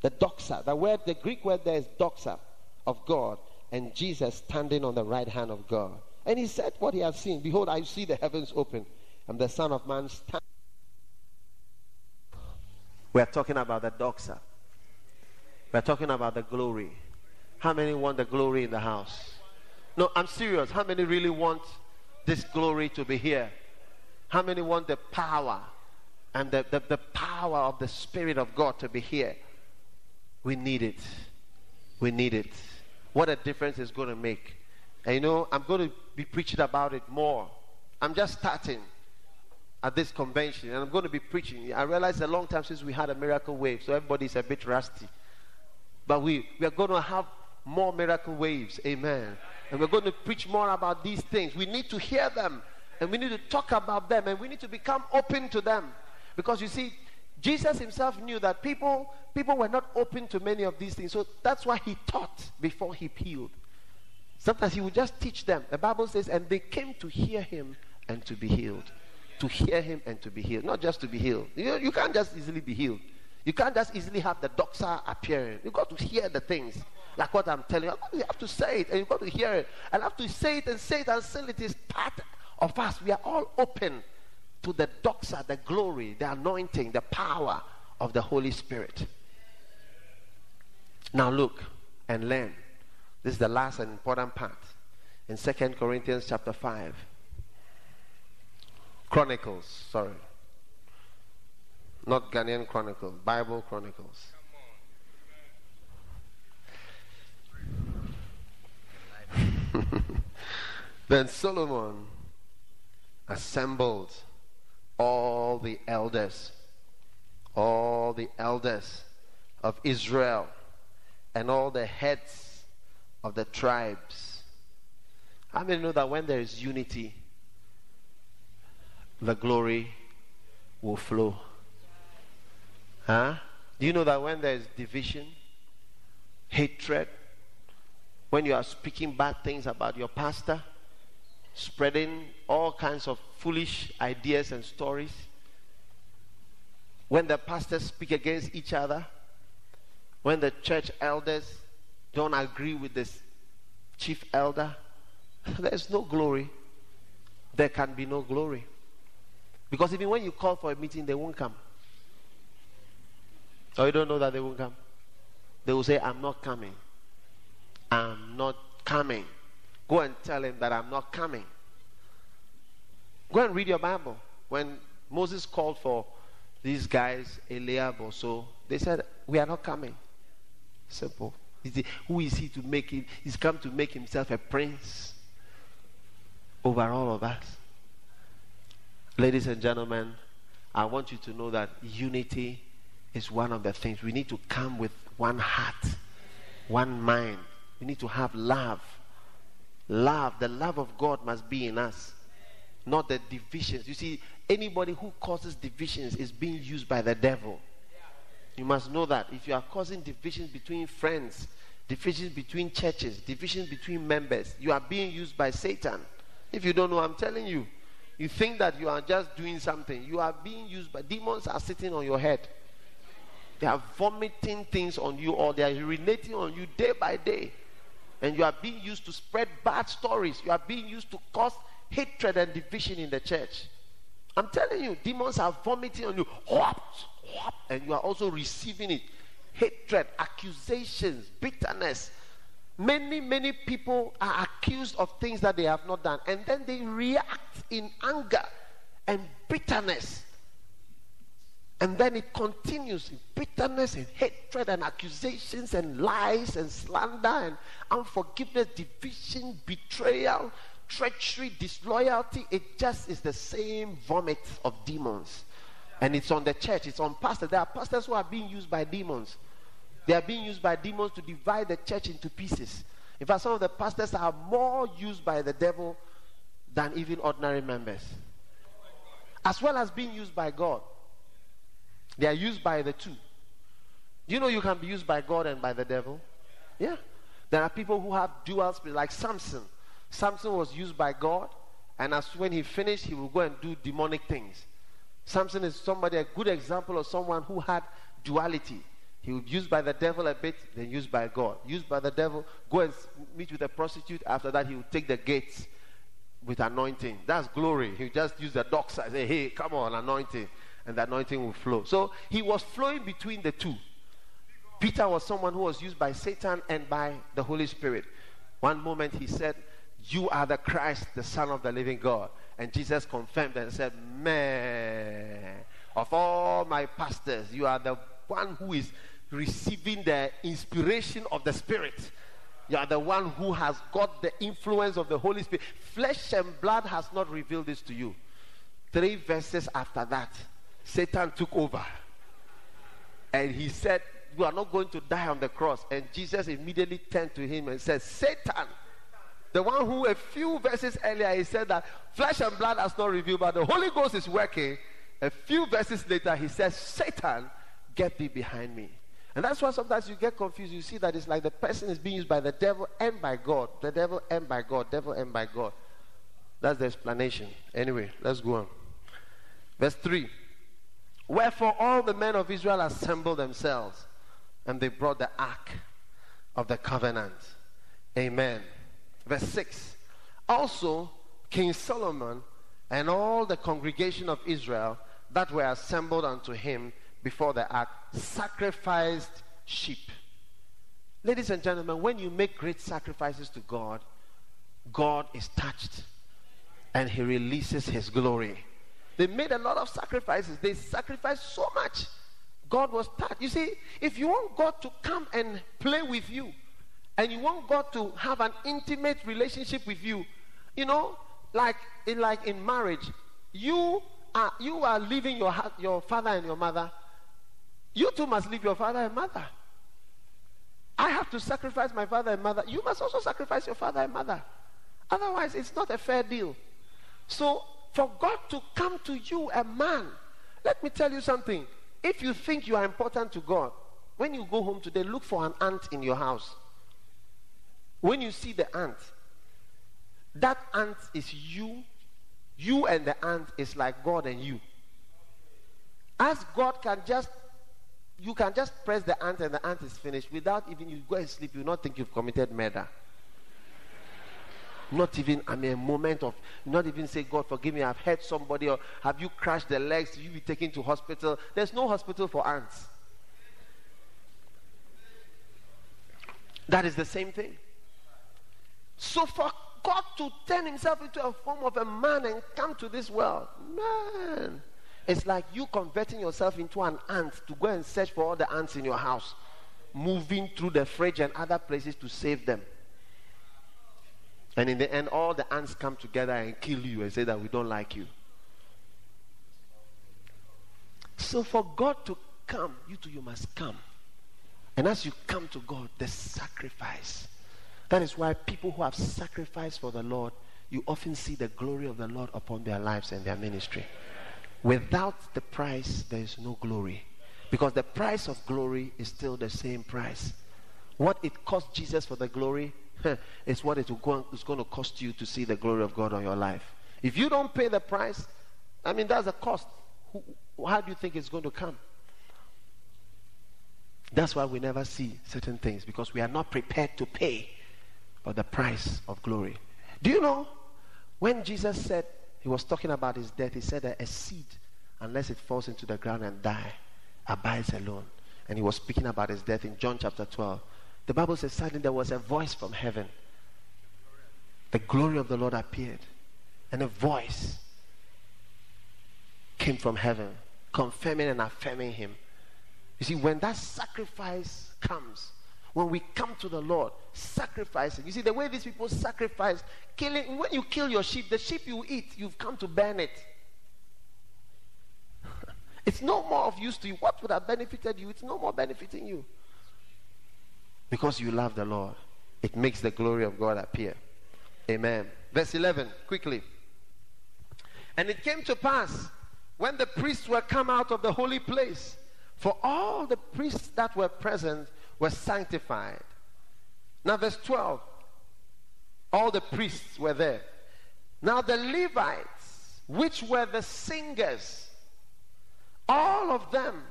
the doxa. The word, the Greek word there is doxa of God, and Jesus standing on the right hand of God. And he said what he had seen. Behold, I see the heavens open, and the Son of Man stand. We're talking about the doxa. We're talking about the glory. How many want the glory in the house? No, I'm serious. How many really want this glory to be here? How many want the power and the, the, the power of the Spirit of God to be here? We need it. We need it. What a difference it's going to make. And you know, I'm going to be preaching about it more. I'm just starting at this convention and I'm going to be preaching. I realized a long time since we had a miracle wave, so everybody's a bit rusty. But we, we are going to have more miracle waves. Amen. And we're going to preach more about these things. We need to hear them and we need to talk about them and we need to become open to them. Because you see, Jesus himself knew that people people were not open to many of these things. So that's why he taught before he healed. Sometimes he would just teach them. The Bible says, and they came to hear him and to be healed. To hear him and to be healed. Not just to be healed. You, you can't just easily be healed. You can't just easily have the doctor appearing. You've got to hear the things. Like what I'm telling you. You have to say it and you've got to hear it. And I have to say it and say it until it is part of us. We are all open to the doxa, the glory, the anointing, the power of the Holy Spirit. Now look and learn. This is the last and important part. In Second Corinthians chapter 5. Chronicles, sorry. Not Ghanaian Chronicles, Bible Chronicles. then Solomon assembled all the elders, all the elders of Israel, and all the heads of the tribes. How many know that when there is unity, the glory will flow? Huh? Do you know that when there is division, hatred, when you are speaking bad things about your pastor, spreading all kinds of foolish ideas and stories. When the pastors speak against each other, when the church elders don't agree with this chief elder, there's no glory. There can be no glory. Because even when you call for a meeting, they won't come. Or you don't know that they won't come. They will say, I'm not coming. I'm not coming. Go and tell him that I'm not coming. Go and read your Bible. When Moses called for these guys, Eliab or so, they said, We are not coming. Simple. Who is he to make him? He's come to make himself a prince over all of us. Ladies and gentlemen, I want you to know that unity is one of the things. We need to come with one heart, one mind. We need to have love. Love, the love of God must be in us, not the divisions. You see, anybody who causes divisions is being used by the devil. You must know that. If you are causing divisions between friends, divisions between churches, divisions between members, you are being used by Satan. If you don't know, I'm telling you. You think that you are just doing something. You are being used by demons are sitting on your head. They are vomiting things on you or they are urinating on you day by day. And you are being used to spread bad stories. You are being used to cause hatred and division in the church. I'm telling you, demons are vomiting on you. And you are also receiving it. Hatred, accusations, bitterness. Many, many people are accused of things that they have not done. And then they react in anger and bitterness and then it continues in bitterness and hatred and accusations and lies and slander and unforgiveness, division, betrayal, treachery, disloyalty. It just is the same vomit of demons. And it's on the church, it's on pastors. There are pastors who are being used by demons. They are being used by demons to divide the church into pieces. In fact, some of the pastors are more used by the devil than even ordinary members, as well as being used by God. They are used by the two. You know you can be used by God and by the devil? Yeah. There are people who have dual spirit, like Samson. Samson was used by God, and as when he finished, he will go and do demonic things. Samson is somebody, a good example of someone who had duality. He was used by the devil a bit, then used by God. Used by the devil, go and meet with a prostitute. After that, he will take the gates with anointing. That's glory. He just use the doxa. Say, hey, come on, anointing and the anointing will flow. So he was flowing between the two. Peter was someone who was used by Satan and by the Holy Spirit. One moment he said, You are the Christ, the Son of the living God. And Jesus confirmed and said, Man, of all my pastors, you are the one who is receiving the inspiration of the Spirit. You are the one who has got the influence of the Holy Spirit. Flesh and blood has not revealed this to you. Three verses after that, Satan took over. And he said, You are not going to die on the cross. And Jesus immediately turned to him and said, Satan, the one who a few verses earlier he said that flesh and blood has not revealed, but the Holy Ghost is working. A few verses later, he says, Satan, get thee behind me. And that's why sometimes you get confused. You see that it's like the person is being used by the devil and by God. The devil and by God. Devil and by God. That's the explanation. Anyway, let's go on. Verse 3. Wherefore all the men of Israel assembled themselves, and they brought the ark of the covenant. Amen. Verse 6. Also, King Solomon and all the congregation of Israel that were assembled unto him before the ark sacrificed sheep. Ladies and gentlemen, when you make great sacrifices to God, God is touched and he releases his glory. They made a lot of sacrifices. They sacrificed so much. God was touched. You see, if you want God to come and play with you, and you want God to have an intimate relationship with you, you know, like in, like in marriage, you are you are leaving your your father and your mother. You too must leave your father and mother. I have to sacrifice my father and mother. You must also sacrifice your father and mother. Otherwise, it's not a fair deal. So for God to come to you, a man, let me tell you something. If you think you are important to God, when you go home today, look for an ant in your house. When you see the ant, that ant is you. You and the ant is like God and you. As God can just, you can just press the ant and the ant is finished without even you go and sleep. You not think you've committed murder. Not even, I mean, a moment of, not even say, God, forgive me, I've hurt somebody, or have you crushed the legs? You be taken to hospital. There's no hospital for ants. That is the same thing. So for God to turn himself into a form of a man and come to this world, man, it's like you converting yourself into an ant to go and search for all the ants in your house, moving through the fridge and other places to save them. And in the end, all the ants come together and kill you and say that we don't like you. So for God to come, you too, you must come. And as you come to God, the sacrifice. That is why people who have sacrificed for the Lord, you often see the glory of the Lord upon their lives and their ministry. Without the price, there is no glory. Because the price of glory is still the same price. What it cost Jesus for the glory is what it is going to cost you to see the glory of God on your life. If you don't pay the price, I mean, that's a cost. How do you think it's going to come? That's why we never see certain things because we are not prepared to pay for the price of glory. Do you know when Jesus said he was talking about his death, he said that a seed, unless it falls into the ground and die, abides alone. And he was speaking about his death in John chapter 12. The Bible says suddenly there was a voice from heaven. The glory of the Lord appeared, and a voice came from heaven, confirming and affirming him you see, when that sacrifice comes, when we come to the Lord, sacrificing. You see, the way these people sacrifice, killing, when you kill your sheep, the sheep you eat, you've come to burn it. it's no more of use to you. What would have benefited you? It's no more benefiting you. Because you love the Lord, it makes the glory of God appear. Amen. Verse 11, quickly. And it came to pass when the priests were come out of the holy place for all the priests that were present were sanctified. Now, verse 12 all the priests were there. Now, the Levites, which were the singers, all of them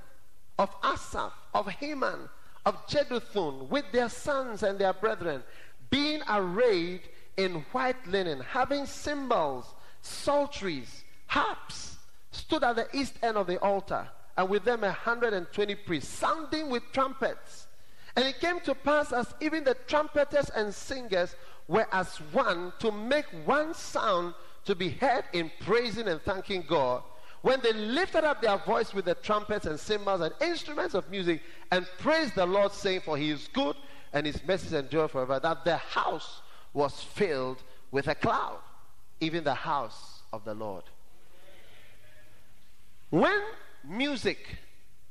of Asaph, of Heman, of Jeduthun, with their sons and their brethren, being arrayed in white linen, having cymbals, psalteries, harps, stood at the east end of the altar and with them a hundred and twenty priests, sounding with trumpets. And it came to pass as even the trumpeters and singers were as one to make one sound to be heard in praising and thanking God. When they lifted up their voice with the trumpets and cymbals and instruments of music and praised the Lord, saying, For he is good and his mercies endure forever, that the house was filled with a cloud, even the house of the Lord. When music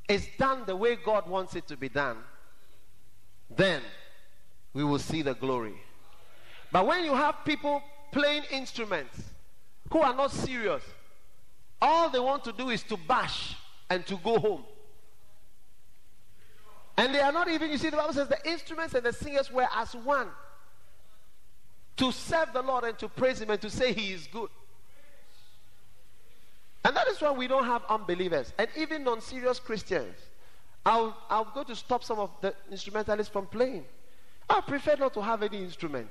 is done the way God wants it to be done, then we will see the glory. But when you have people playing instruments who are not serious, all they want to do is to bash and to go home. And they are not even, you see, the Bible says the instruments and the singers were as one to serve the Lord and to praise Him and to say He is good. And that is why we don't have unbelievers and even non serious Christians. I'll, I'll go to stop some of the instrumentalists from playing. I prefer not to have any instrument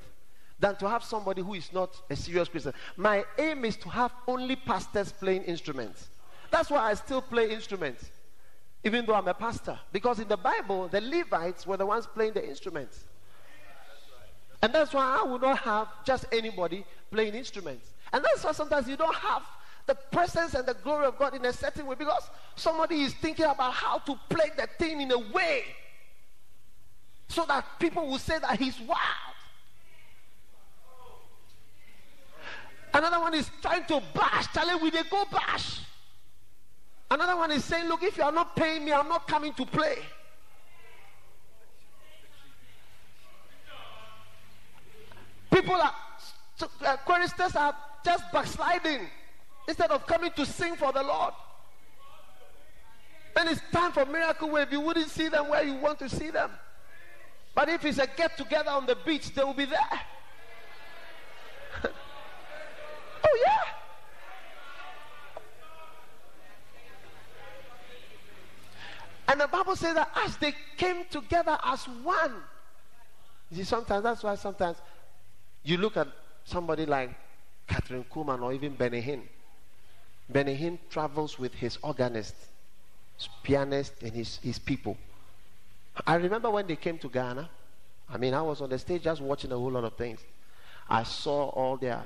than to have somebody who is not a serious Christian. My aim is to have only pastors playing instruments. That's why I still play instruments, even though I'm a pastor. Because in the Bible, the Levites were the ones playing the instruments. And that's why I would not have just anybody playing instruments. And that's why sometimes you don't have the presence and the glory of God in a certain way because somebody is thinking about how to play the thing in a way so that people will say that he's wild. Another one is trying to bash. Him, we they go bash. Another one is saying, look, if you are not paying me, I'm not coming to play. People are, uh, choristers are just backsliding instead of coming to sing for the Lord. When it's time for miracle wave, you wouldn't see them where you want to see them. But if it's a get together on the beach, they will be there. oh, yeah. And the Bible says that as they came together as one, you see, sometimes that's why sometimes you look at somebody like Kathryn Kuhlman or even Benny Hinn. Benny Hinn travels with his organist, his pianist, and his, his people. I remember when they came to Ghana. I mean, I was on the stage just watching a whole lot of things. I saw all their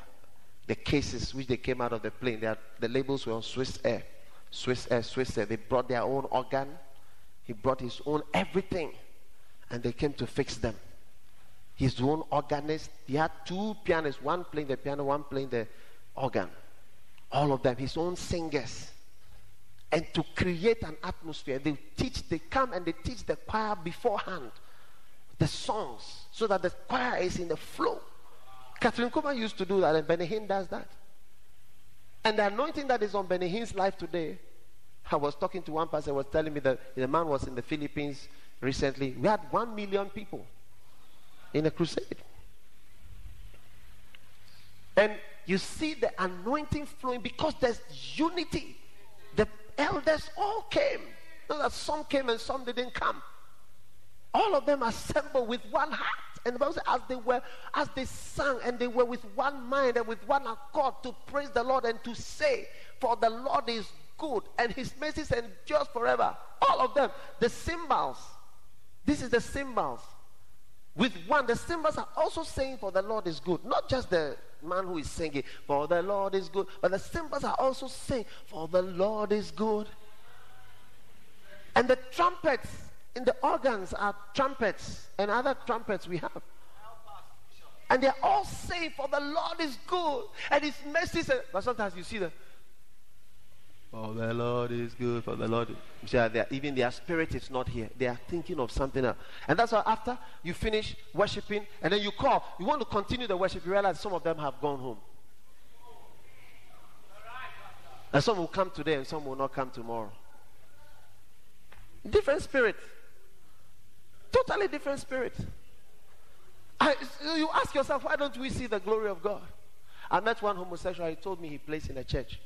the cases which they came out of the plane. Are, the labels were on Swiss Air. Swiss Air, Swiss Air. They brought their own organ. He brought his own everything. And they came to fix them. His own organist. He had two pianists, one playing the piano, one playing the organ. All of them. His own singers. And to create an atmosphere, they teach, they come and they teach the choir beforehand the songs so that the choir is in the flow. Kathryn Kuhlman used to do that, and Benny Hinn does that. And the anointing that is on Benny Hinn's life today, I was talking to one person, was telling me that the man was in the Philippines recently. We had one million people in a crusade. And you see the anointing flowing because there's unity. The elders all came. Not that some came and some didn't come. All of them assembled with one heart. And the Bible says, as they were, as they sang, and they were with one mind and with one accord to praise the Lord and to say, For the Lord is good, and his mercies endures forever. All of them, the cymbals. This is the cymbals. With one, the cymbals are also saying, For the Lord is good. Not just the man who is singing, For the Lord is good, but the cymbals are also saying, For the Lord is good. And the trumpets in the organs are trumpets and other trumpets we have. And they're all saying, For the Lord is good and his mercy. But sometimes you see the Oh, the Lord is good. For the Lord, even their spirit is not here. They are thinking of something else, and that's why after you finish worshiping, and then you call, you want to continue the worship. You realize some of them have gone home, and some will come today, and some will not come tomorrow. Different spirit. Totally different spirit. I, you ask yourself, why don't we see the glory of God? I met one homosexual. He told me he plays in a church.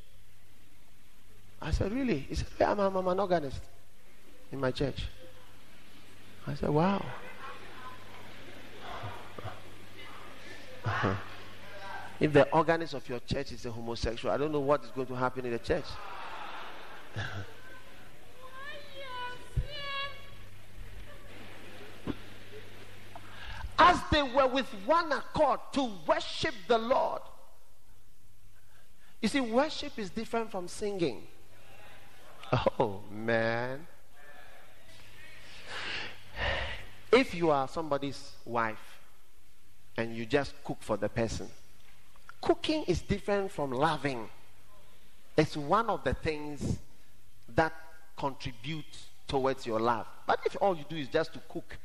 I said, really? He said, I'm, I'm, I'm an organist in my church. I said, wow. Uh-huh. If the organist of your church is a homosexual, I don't know what is going to happen in the church. as they were with one accord to worship the Lord. You see, worship is different from singing. Oh, man. If you are somebody's wife and you just cook for the person, cooking is different from loving. It's one of the things that contributes towards your love. But if all you do is just to cook,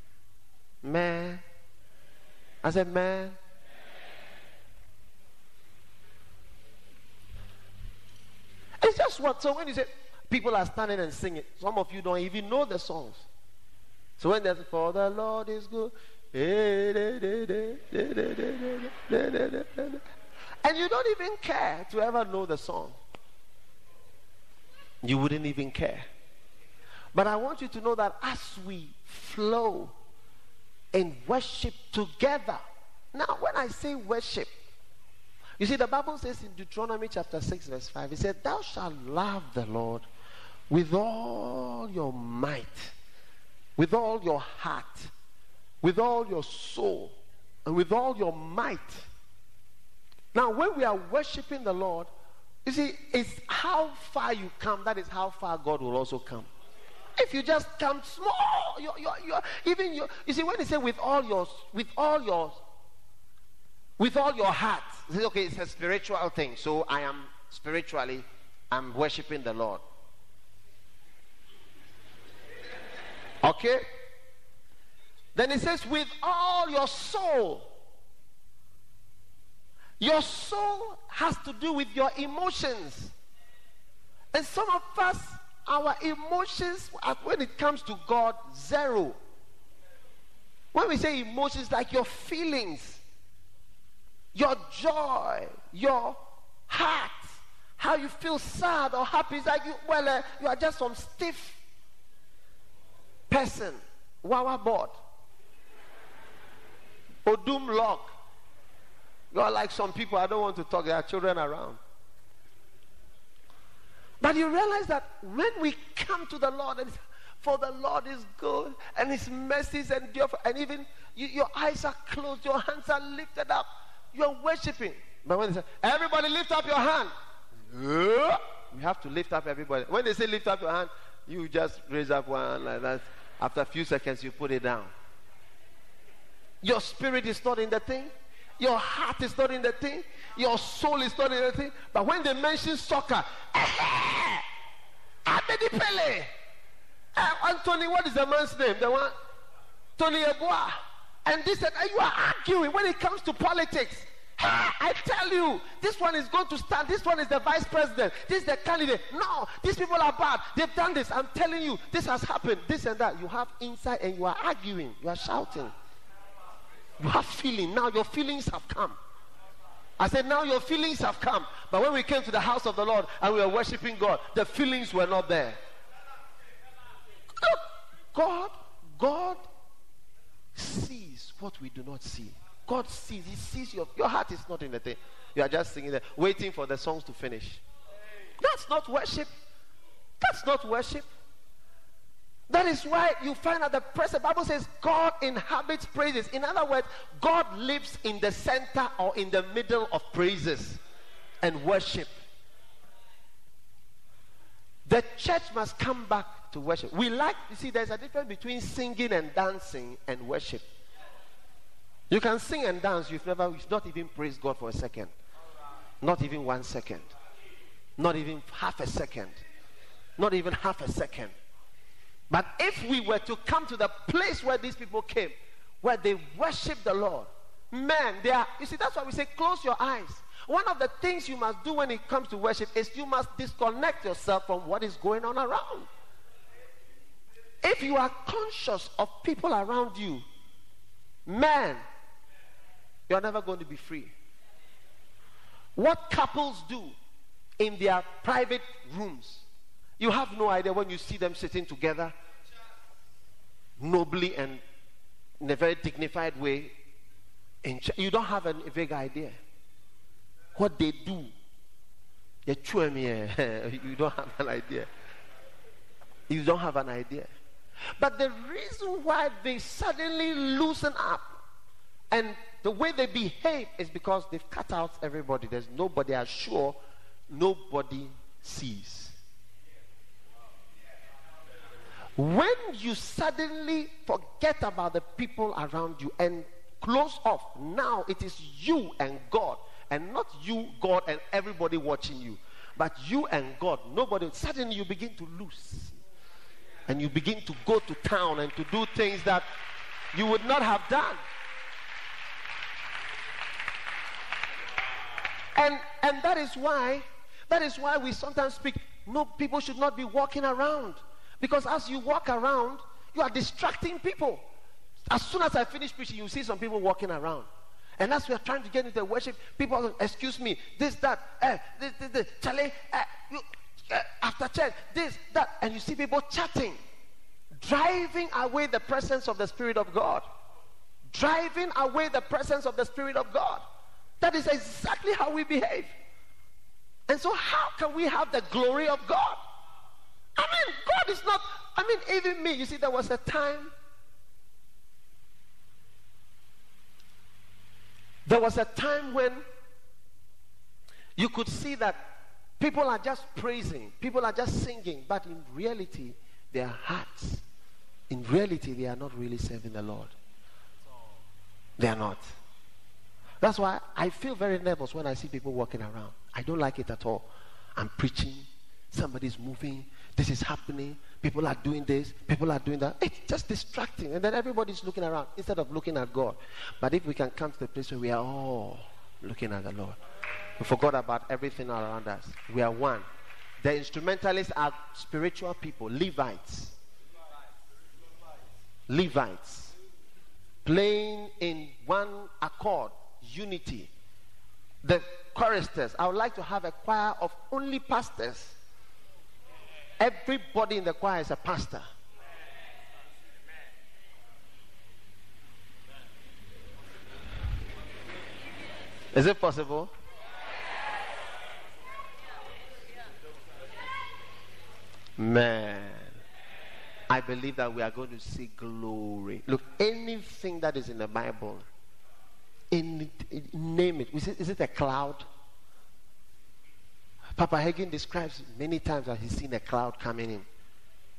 man, I said, man. It's just what. So when you say people are standing and singing, some of you don't even know the songs. So when there's for the Lord is good, and you don't even care to ever know the song, you wouldn't even care. But I want you to know that as we flow and worship together. Now, when I say worship, you see, the Bible says in Deuteronomy chapter 6, verse 5, it said, Thou shalt love the Lord with all your might, with all your heart, with all your soul, and with all your might. Now, when we are worshiping the Lord, you see, it's how far you come, that is how far God will also come. If you just come small, you're, you're, you're, even you, you see, when they say with all your, with all your, with all your heart, say, okay, it's a spiritual thing. So I am spiritually, I'm worshiping the Lord. Okay? Then it says, with all your soul. Your soul has to do with your emotions. And some of us, our emotions, when it comes to God, zero. When we say emotions, like your feelings, your joy, your heart, how you feel sad or happy, it's like you, well, uh, you are just some stiff. Person, Wawa board, Odum log. You're like some people, I don't want to talk, there are children around. But you realize that when we come to the Lord, and for the Lord is good, and His mercies endure, and even you, your eyes are closed, your hands are lifted up, you're worshiping. But when they say, everybody lift up your hand, you have to lift up everybody. When they say lift up your hand, you just raise up one like that. After a few seconds, you put it down. Your spirit is not in the thing. Your heart is not in the thing. Your soul is not in the thing. But when they mention soccer, eh, eh, Abedi Pele, uh, eh, Anthony, what is the man's name? The one, Tony Yeboah. And this said, you are arguing when it comes to politics. Ah, I tell you, this one is going to stand. This one is the vice president. This is the candidate. No, these people are bad. They've done this. I'm telling you, this has happened. This and that. You have insight and you are arguing. You are shouting. You have feeling. Now your feelings have come. I said, now your feelings have come. But when we came to the house of the Lord and we were worshiping God, the feelings were not there. God, God sees what we do not see. God sees. He sees your your heart is not in the thing. You are just singing there, waiting for the songs to finish. That's not worship. That's not worship. That is why you find that the present Bible says God inhabits praises. In other words, God lives in the center or in the middle of praises and worship. The church must come back to worship. We like, you see, there's a difference between singing and dancing and worship. You can sing and dance, you've never, you've not even praised God for a second. Not even one second. Not even half a second. Not even half a second. But if we were to come to the place where these people came, where they worship the Lord, man, they are, you see, that's why we say close your eyes. One of the things you must do when it comes to worship is you must disconnect yourself from what is going on around. If you are conscious of people around you, man, you're never going to be free. What couples do in their private rooms, you have no idea when you see them sitting together, nobly and in a very dignified way. you don't have a vague idea. What they do, eh, you don't have an idea. You don't have an idea. But the reason why they suddenly loosen up and the way they behave is because they've cut out everybody. There's nobody as sure, nobody sees. When you suddenly forget about the people around you and close off, now it is you and God, and not you, God, and everybody watching you, but you and God. Nobody. Suddenly you begin to lose, and you begin to go to town and to do things that you would not have done. And and that is why that is why we sometimes speak no people should not be walking around because as you walk around you are distracting people. As soon as I finish preaching you see some people walking around. And as we are trying to get into the worship, people are, excuse me, this, that, eh, this, this, this, Charlie, eh, you, eh, after church, this, that, and you see people chatting, driving away the presence of the Spirit of God. Driving away the presence of the Spirit of God. That is exactly how we behave. And so, how can we have the glory of God? I mean, God is not, I mean, even me, you see, there was a time, there was a time when you could see that people are just praising, people are just singing, but in reality, their hearts, in reality, they are not really serving the Lord. They are not. That's why I feel very nervous when I see people walking around. I don't like it at all. I'm preaching, somebody's moving, this is happening, people are doing this, people are doing that. It's just distracting. And then everybody's looking around instead of looking at God. But if we can come to the place where we are all looking at the Lord, we forgot about everything around us. We are one. The instrumentalists are spiritual people, Levites. Levites. Playing in one accord unity. The choristers, I would like to have a choir of only pastors. Everybody in the choir is a pastor. Is it possible? Man, I believe that we are going to see glory. Look, anything that is in the Bible name it. Is, it. is it a cloud? Papa Hagin describes many times that he's seen a cloud coming in,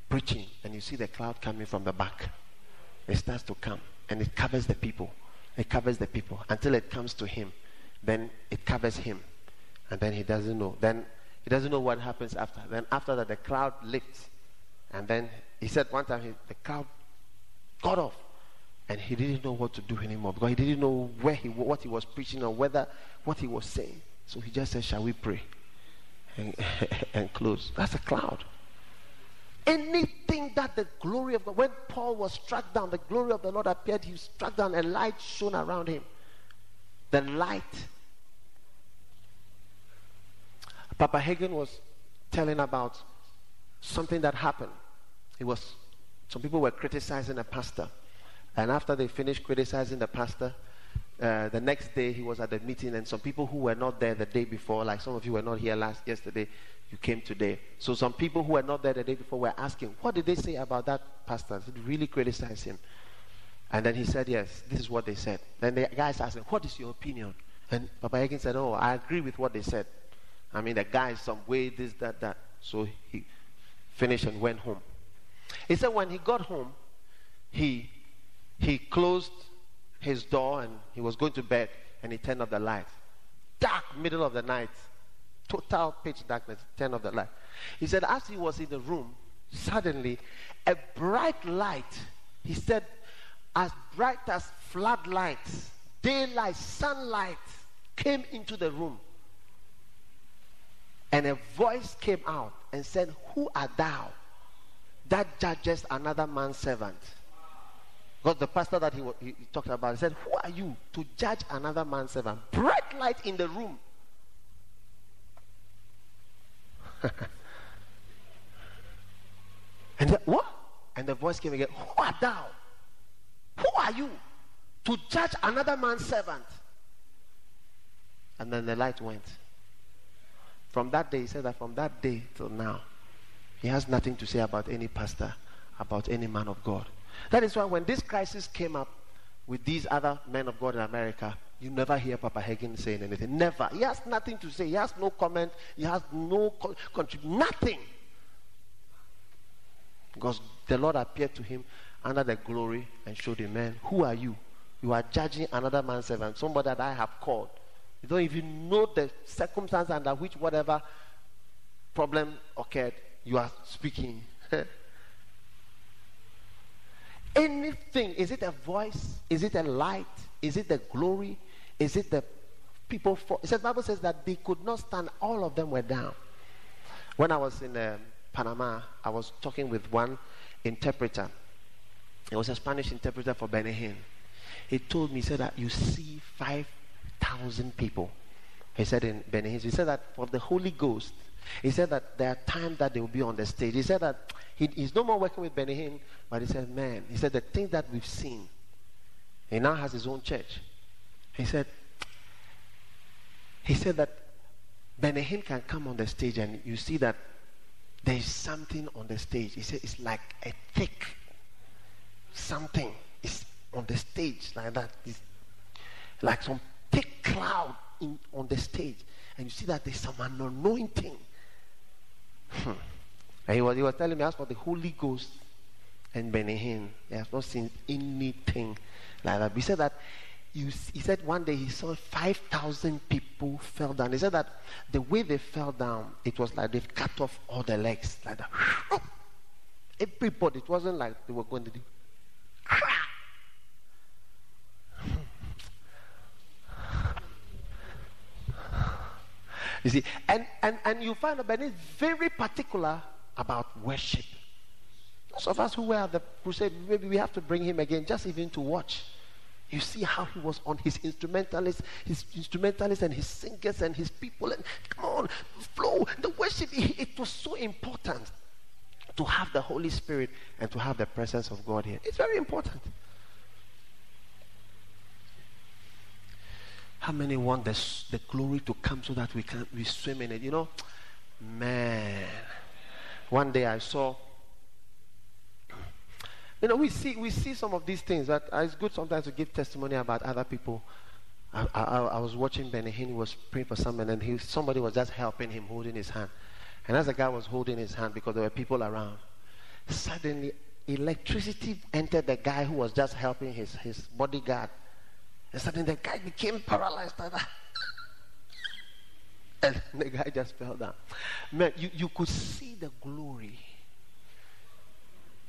preaching, and you see the cloud coming from the back. It starts to come, and it covers the people. It covers the people until it comes to him. Then it covers him, and then he doesn't know. Then he doesn't know what happens after. Then after that, the cloud lifts. And then he said one time he, the cloud got off. And he didn't know what to do anymore because he didn't know where he, what he was preaching or whether what he was saying. So he just said, Shall we pray? And, and close. That's a cloud. Anything that the glory of God, when Paul was struck down, the glory of the Lord appeared, he was struck down, and light shone around him. The light Papa Hagin was telling about something that happened. It was some people were criticizing a pastor, and after they finished criticizing the pastor, uh, the next day he was at the meeting, and some people who were not there the day before, like some of you were not here last yesterday, you came today. So some people who were not there the day before were asking, "What did they say about that pastor? Did really criticize him?" And then he said, "Yes, this is what they said." Then the guys asked him, "What is your opinion?" And Papa Hagin said, "Oh, I agree with what they said." I mean, the guy is some way, this, that, that. So he finished and went home. He said when he got home, he he closed his door and he was going to bed and he turned off the light. Dark middle of the night, total pitch darkness, turn off the light. He said as he was in the room, suddenly a bright light, he said, as bright as floodlights, daylight, sunlight came into the room. And a voice came out and said, Who art thou that judgest another man's servant? Because the pastor that he, he, he talked about he said, Who are you to judge another man's servant? Bright light in the room. and the, what? And the voice came again, Who art thou? Who are you to judge another man's servant? And then the light went. From that day, he said that from that day till now, he has nothing to say about any pastor, about any man of God. That is why when this crisis came up with these other men of God in America, you never hear Papa Hagin saying anything. Never. He has nothing to say. He has no comment. He has no co- contribution. Nothing. Because the Lord appeared to him under the glory and showed him, man, who are you? You are judging another man's servant, somebody that I have called. You don't even know the circumstance under which whatever problem occurred, you are speaking. Anything, is it a voice? Is it a light? Is it the glory? Is it the people? For, it says, Bible says that they could not stand, all of them were down. When I was in uh, Panama, I was talking with one interpreter. It was a Spanish interpreter for Benny Hinn. He told me, he said that you see five thousand people. He said in Benny he said that for the Holy Ghost, he said that there are times that they will be on the stage. He said that he, he's no more working with Benny Hinn, but he said, man, he said the things that we've seen, he now has his own church. He said, he said that Benny Hinn can come on the stage and you see that there's something on the stage. He said it's like a thick something is on the stage like that. It's like some thick cloud in, on the stage, and you see that there's some anointing. Hmm. And he was, he was telling me, as for the Holy Ghost and Benny Hinn, he has not seen anything like that. He said that you, he said one day he saw 5,000 people fell down. He said that the way they fell down, it was like they've cut off all the legs like that. Everybody, it wasn't like they were going to do. You see, and, and, and you find that Ben is very particular about worship. Most of us who were at the crusade, maybe we have to bring him again just even to watch. You see how he was on his instrumentalists, his instrumentalists and his singers and his people. And come on, flow. The worship, it was so important to have the Holy Spirit and to have the presence of God here. It's very important. How many want the, the glory to come so that we can we swim in it? You know, man. One day I saw. You know, we see we see some of these things. That uh, it's good sometimes to give testimony about other people. I, I, I was watching Benny Hinn was praying for someone, and he, somebody was just helping him, holding his hand. And as the guy was holding his hand, because there were people around, suddenly electricity entered the guy who was just helping his, his bodyguard. And suddenly the guy became paralyzed and the guy just fell down. Man, you, you could see the glory.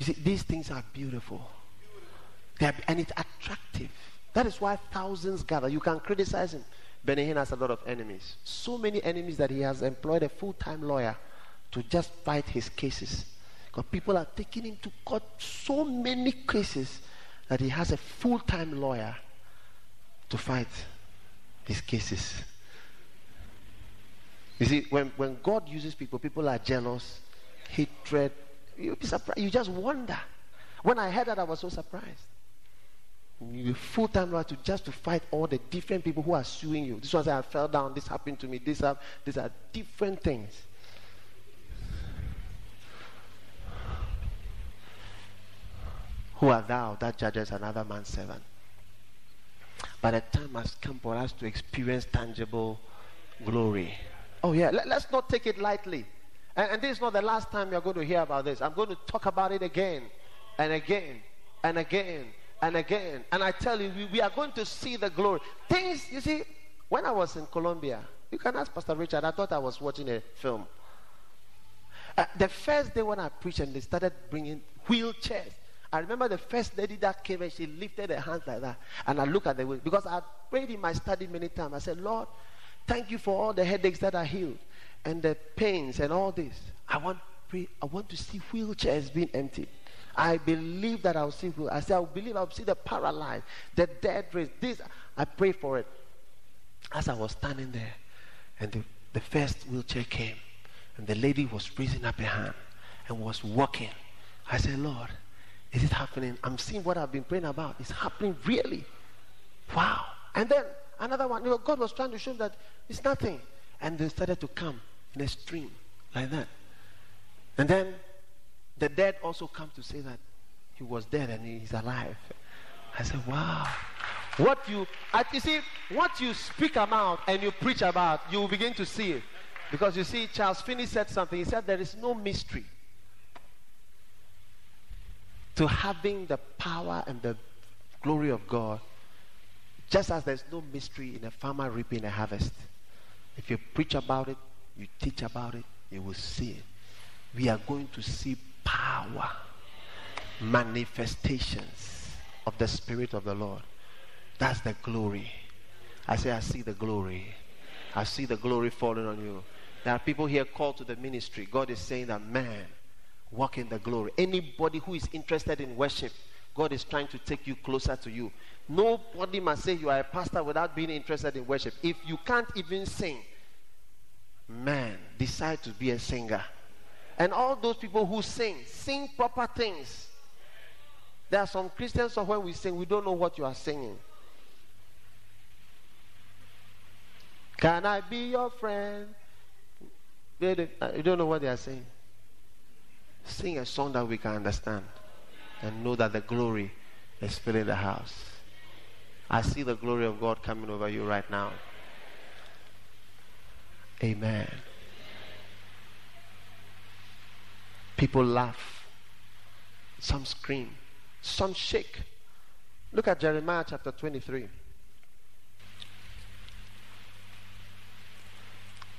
You see, these things are beautiful. Are, and it's attractive. That is why thousands gather. You can criticize him. Benny Hinn has a lot of enemies. So many enemies that he has employed a full time lawyer to just fight his cases. Because people are taking him to court so many cases that he has a full time lawyer to fight his cases. You see, when, when God uses people, people are jealous, hatred. You'll be surprised. You just wonder. When I heard that, I was so surprised. You full time lawyer to just to fight all the different people who are suing you. This one said, I fell down, this happened to me, this have, these are different things. Who are thou that judges another man's servant? But the time has come for us to experience tangible glory. Oh, yeah, Let, us not take it lightly. And, and this is not the last time you're going to hear about this. I'm going to talk about it again and again and again and again. And I tell you, we, we are going to see the glory. Things, you see, when I was in Colombia, you can ask Pastor Richard, I thought I was watching a film. Uh, the first day when I preached and they started bringing wheelchairs, I remember the first lady that came and she lifted her hands like that. And I looked at the way, because I prayed in my study many times. I said, Lord, thank you for all the headaches that are healed and the pains and all this. I want, pray, I want to see wheelchairs being emptied. I believe that I'll see. I said, I believe I'll see the paralyzed, the dead raised. This, I pray for it. As I was standing there, and the, the first wheelchair came, and the lady was raising up her hand and was walking. I said, Lord, is it happening? I'm seeing what I've been praying about. It's happening really. Wow. And then another one, you know, God was trying to show that it's nothing. And they started to come in a stream like that. And then the dead also come to say that he was dead and he's alive. I said, wow. What you, you see, what you speak about and you preach about, you begin to see it. Because you see, Charles Finney said something. He said, there is no mystery to having the power and the glory of God, just as there's no mystery in a farmer reaping a harvest. If you preach about it, you teach about it, you will see it. We are going to see power, manifestations of the Spirit of the Lord. That's the glory. I say, I see the glory. I see the glory falling on you. There are people here called to the ministry. God is saying that, man, walk in the glory. Anybody who is interested in worship, God is trying to take you closer to you. Nobody must say you are a pastor without being interested in worship. If you can't even sing, man, decide to be a singer. And all those people who sing, sing proper things. There are some Christians so when we sing, we don't know what you are singing. Can I be your friend? Uh, you don't know what they are saying. Sing a song that we can understand and know that the glory is filling the house. I see the glory of God coming over you right now. Amen. People laugh, some scream, some shake. Look at Jeremiah chapter 23.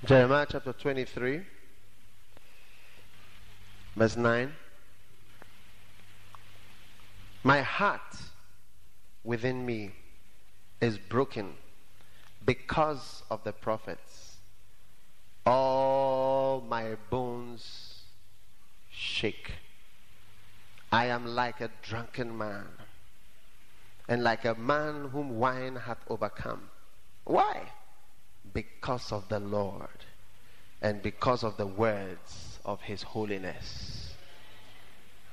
Jeremiah chapter 23. Verse 9. My heart within me is broken because of the prophets. All my bones shake. I am like a drunken man, and like a man whom wine hath overcome. Why? Because of the Lord, and because of the words of his holiness.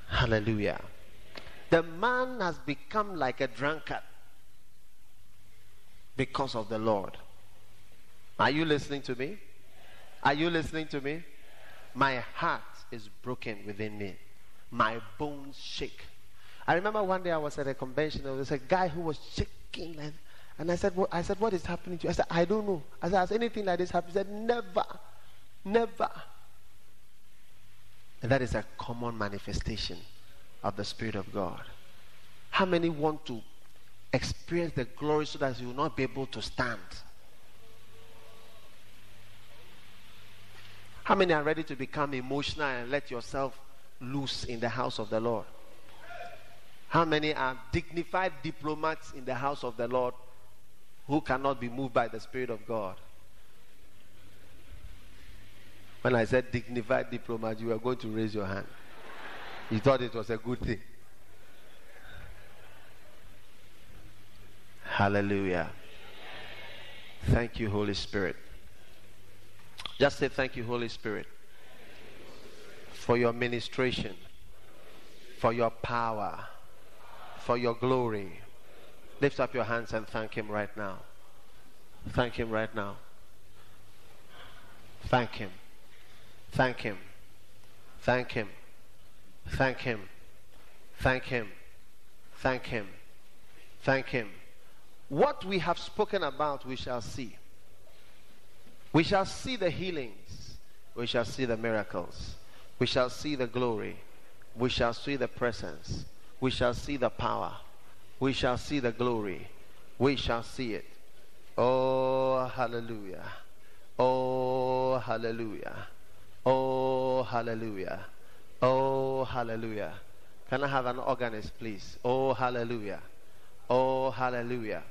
Hallelujah. The man has become like a drunkard because of the Lord. Are you listening to me? Are you listening to me? My heart is broken within me. My bones shake. I remember one day I was at a convention. and There was a guy who was shaking, and I said, what, I said, what is happening to you? I said, I don't know. I said, has anything like this happened? He said, never, never. And that is a common manifestation of the Spirit of God. How many want to experience the glory so that you will not be able to stand? How many are ready to become emotional and let yourself loose in the house of the Lord? How many are dignified diplomats in the house of the Lord who cannot be moved by the Spirit of God? When I said dignified diplomat, you were going to raise your hand. You thought it was a good thing. Hallelujah. Thank you, Holy Spirit. Just say thank you, Holy Spirit, for your ministration, for your power, for your glory. Lift up your hands and thank Him right now. Thank Him right now. Thank Him. Thank Him. Thank Him. Thank Him. Thank Him. Thank Him. Thank Him. What we have spoken about, we shall see. We shall see the healings. We shall see the miracles. We shall see the glory. We shall see the presence. We shall see the power. We shall see the glory. We shall see it. Oh, hallelujah. Oh, hallelujah. Oh, hallelujah. Oh, hallelujah. Can I have an organist, please? Oh, hallelujah. Oh, hallelujah.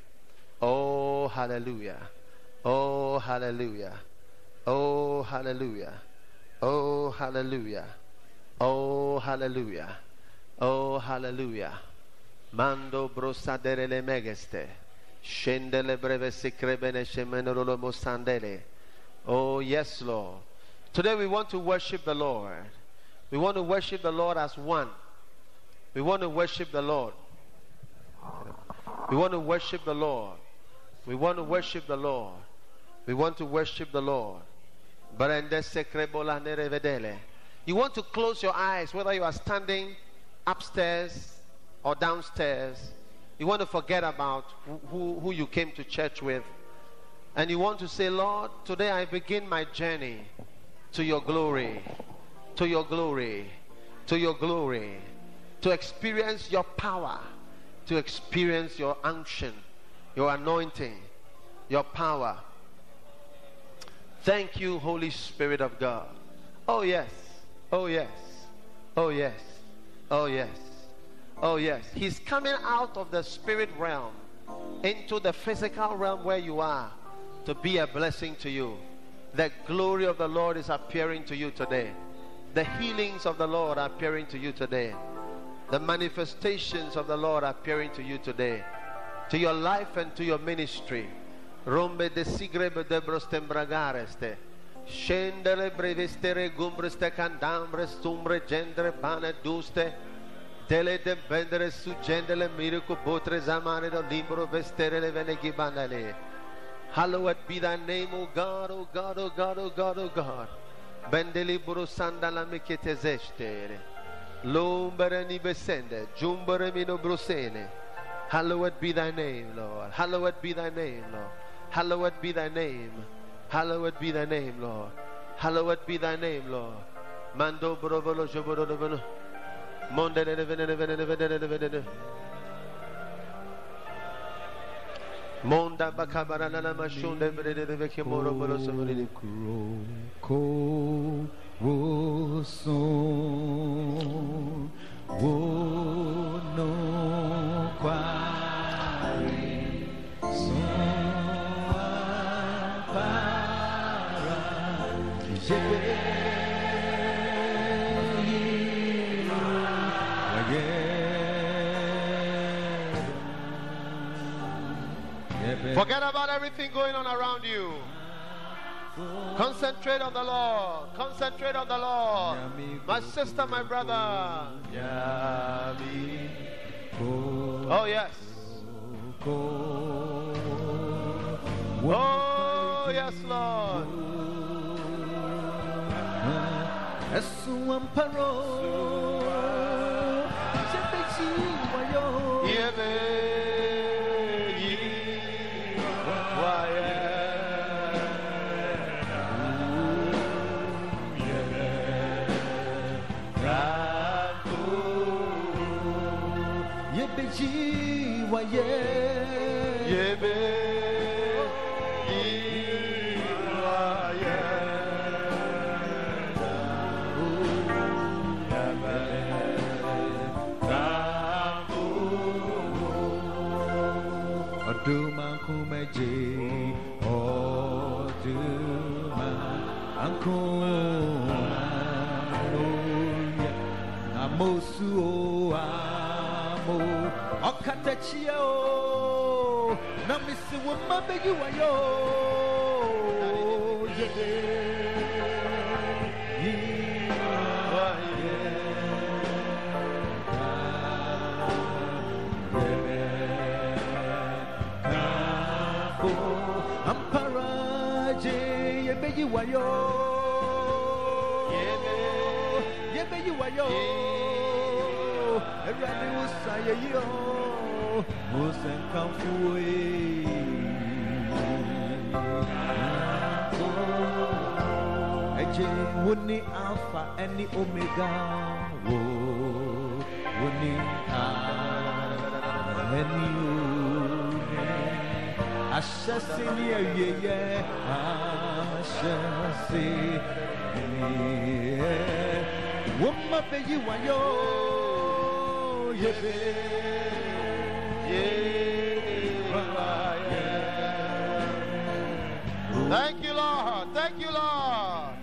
Oh, hallelujah. Oh, hallelujah. Oh, hallelujah. Oh, hallelujah. Oh, hallelujah. Oh, hallelujah. Mando brosadere le megeste. Scendele breve si crebene shemenololo mosandele. Oh, yes, Lord. Today we want to worship the Lord. We want to worship the Lord as one. We want to worship the Lord. We want to worship the Lord. We want to worship the Lord. We want to worship the Lord. You want to close your eyes, whether you are standing upstairs or downstairs. You want to forget about who, who you came to church with. And you want to say, Lord, today I begin my journey to your glory, to your glory, to your glory, to experience your power, to experience your unction, your anointing, your power. Thank you, Holy Spirit of God. Oh, yes. Oh, yes. Oh, yes. Oh, yes. Oh, yes. He's coming out of the spirit realm into the physical realm where you are to be a blessing to you. The glory of the Lord is appearing to you today. The healings of the Lord are appearing to you today. The manifestations of the Lord are appearing to you today. To your life and to your ministry rombe de sigrebe de brostembragareste scendere brevestere gumbreste candambre stumbre gendre pane duste. Dele de vendere su gendele miracle botre zamane do libro vestere le veneghi banale hallowed be thy name o god o god o god o god o god. Bende libro sandala mekete zestere l'ombere ni besende giumbere mino brosene hallowed be thy name lord. Hallowed be thy name lord Hallowed be thy name. Hallowed be thy name, Lord. Hallowed be thy name, Lord. Mando brovolo joborodovolo. Monde. Monda bakabara na mashunde veke moro bolo somori. Ko wo so wo no Forget about everything going on around you. Concentrate on the Lord. Concentrate on the Lord. My sister, my brother. Oh, yes. Oh, yes, Lord. Ẹ̀sùn amparo. Ṣé méjì wáyọ̀? Àmọ́sù o, àmọ́ ọ̀kàtàchíà o, nàmísí wọn má bẹ́yì wáyọ̀ o. Yéé, yéé. Kafo amparaje yebeyi wayo yebeyi wayo erani usaye yo musen kamfuwe Eje woni alpha any omega wo woni any omega ahyɛse ne awieyɛ ahyɛse ne woma bɛyi wayɔ yɛbe Thank you, Lord. Thank you, Lord.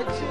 ɛkye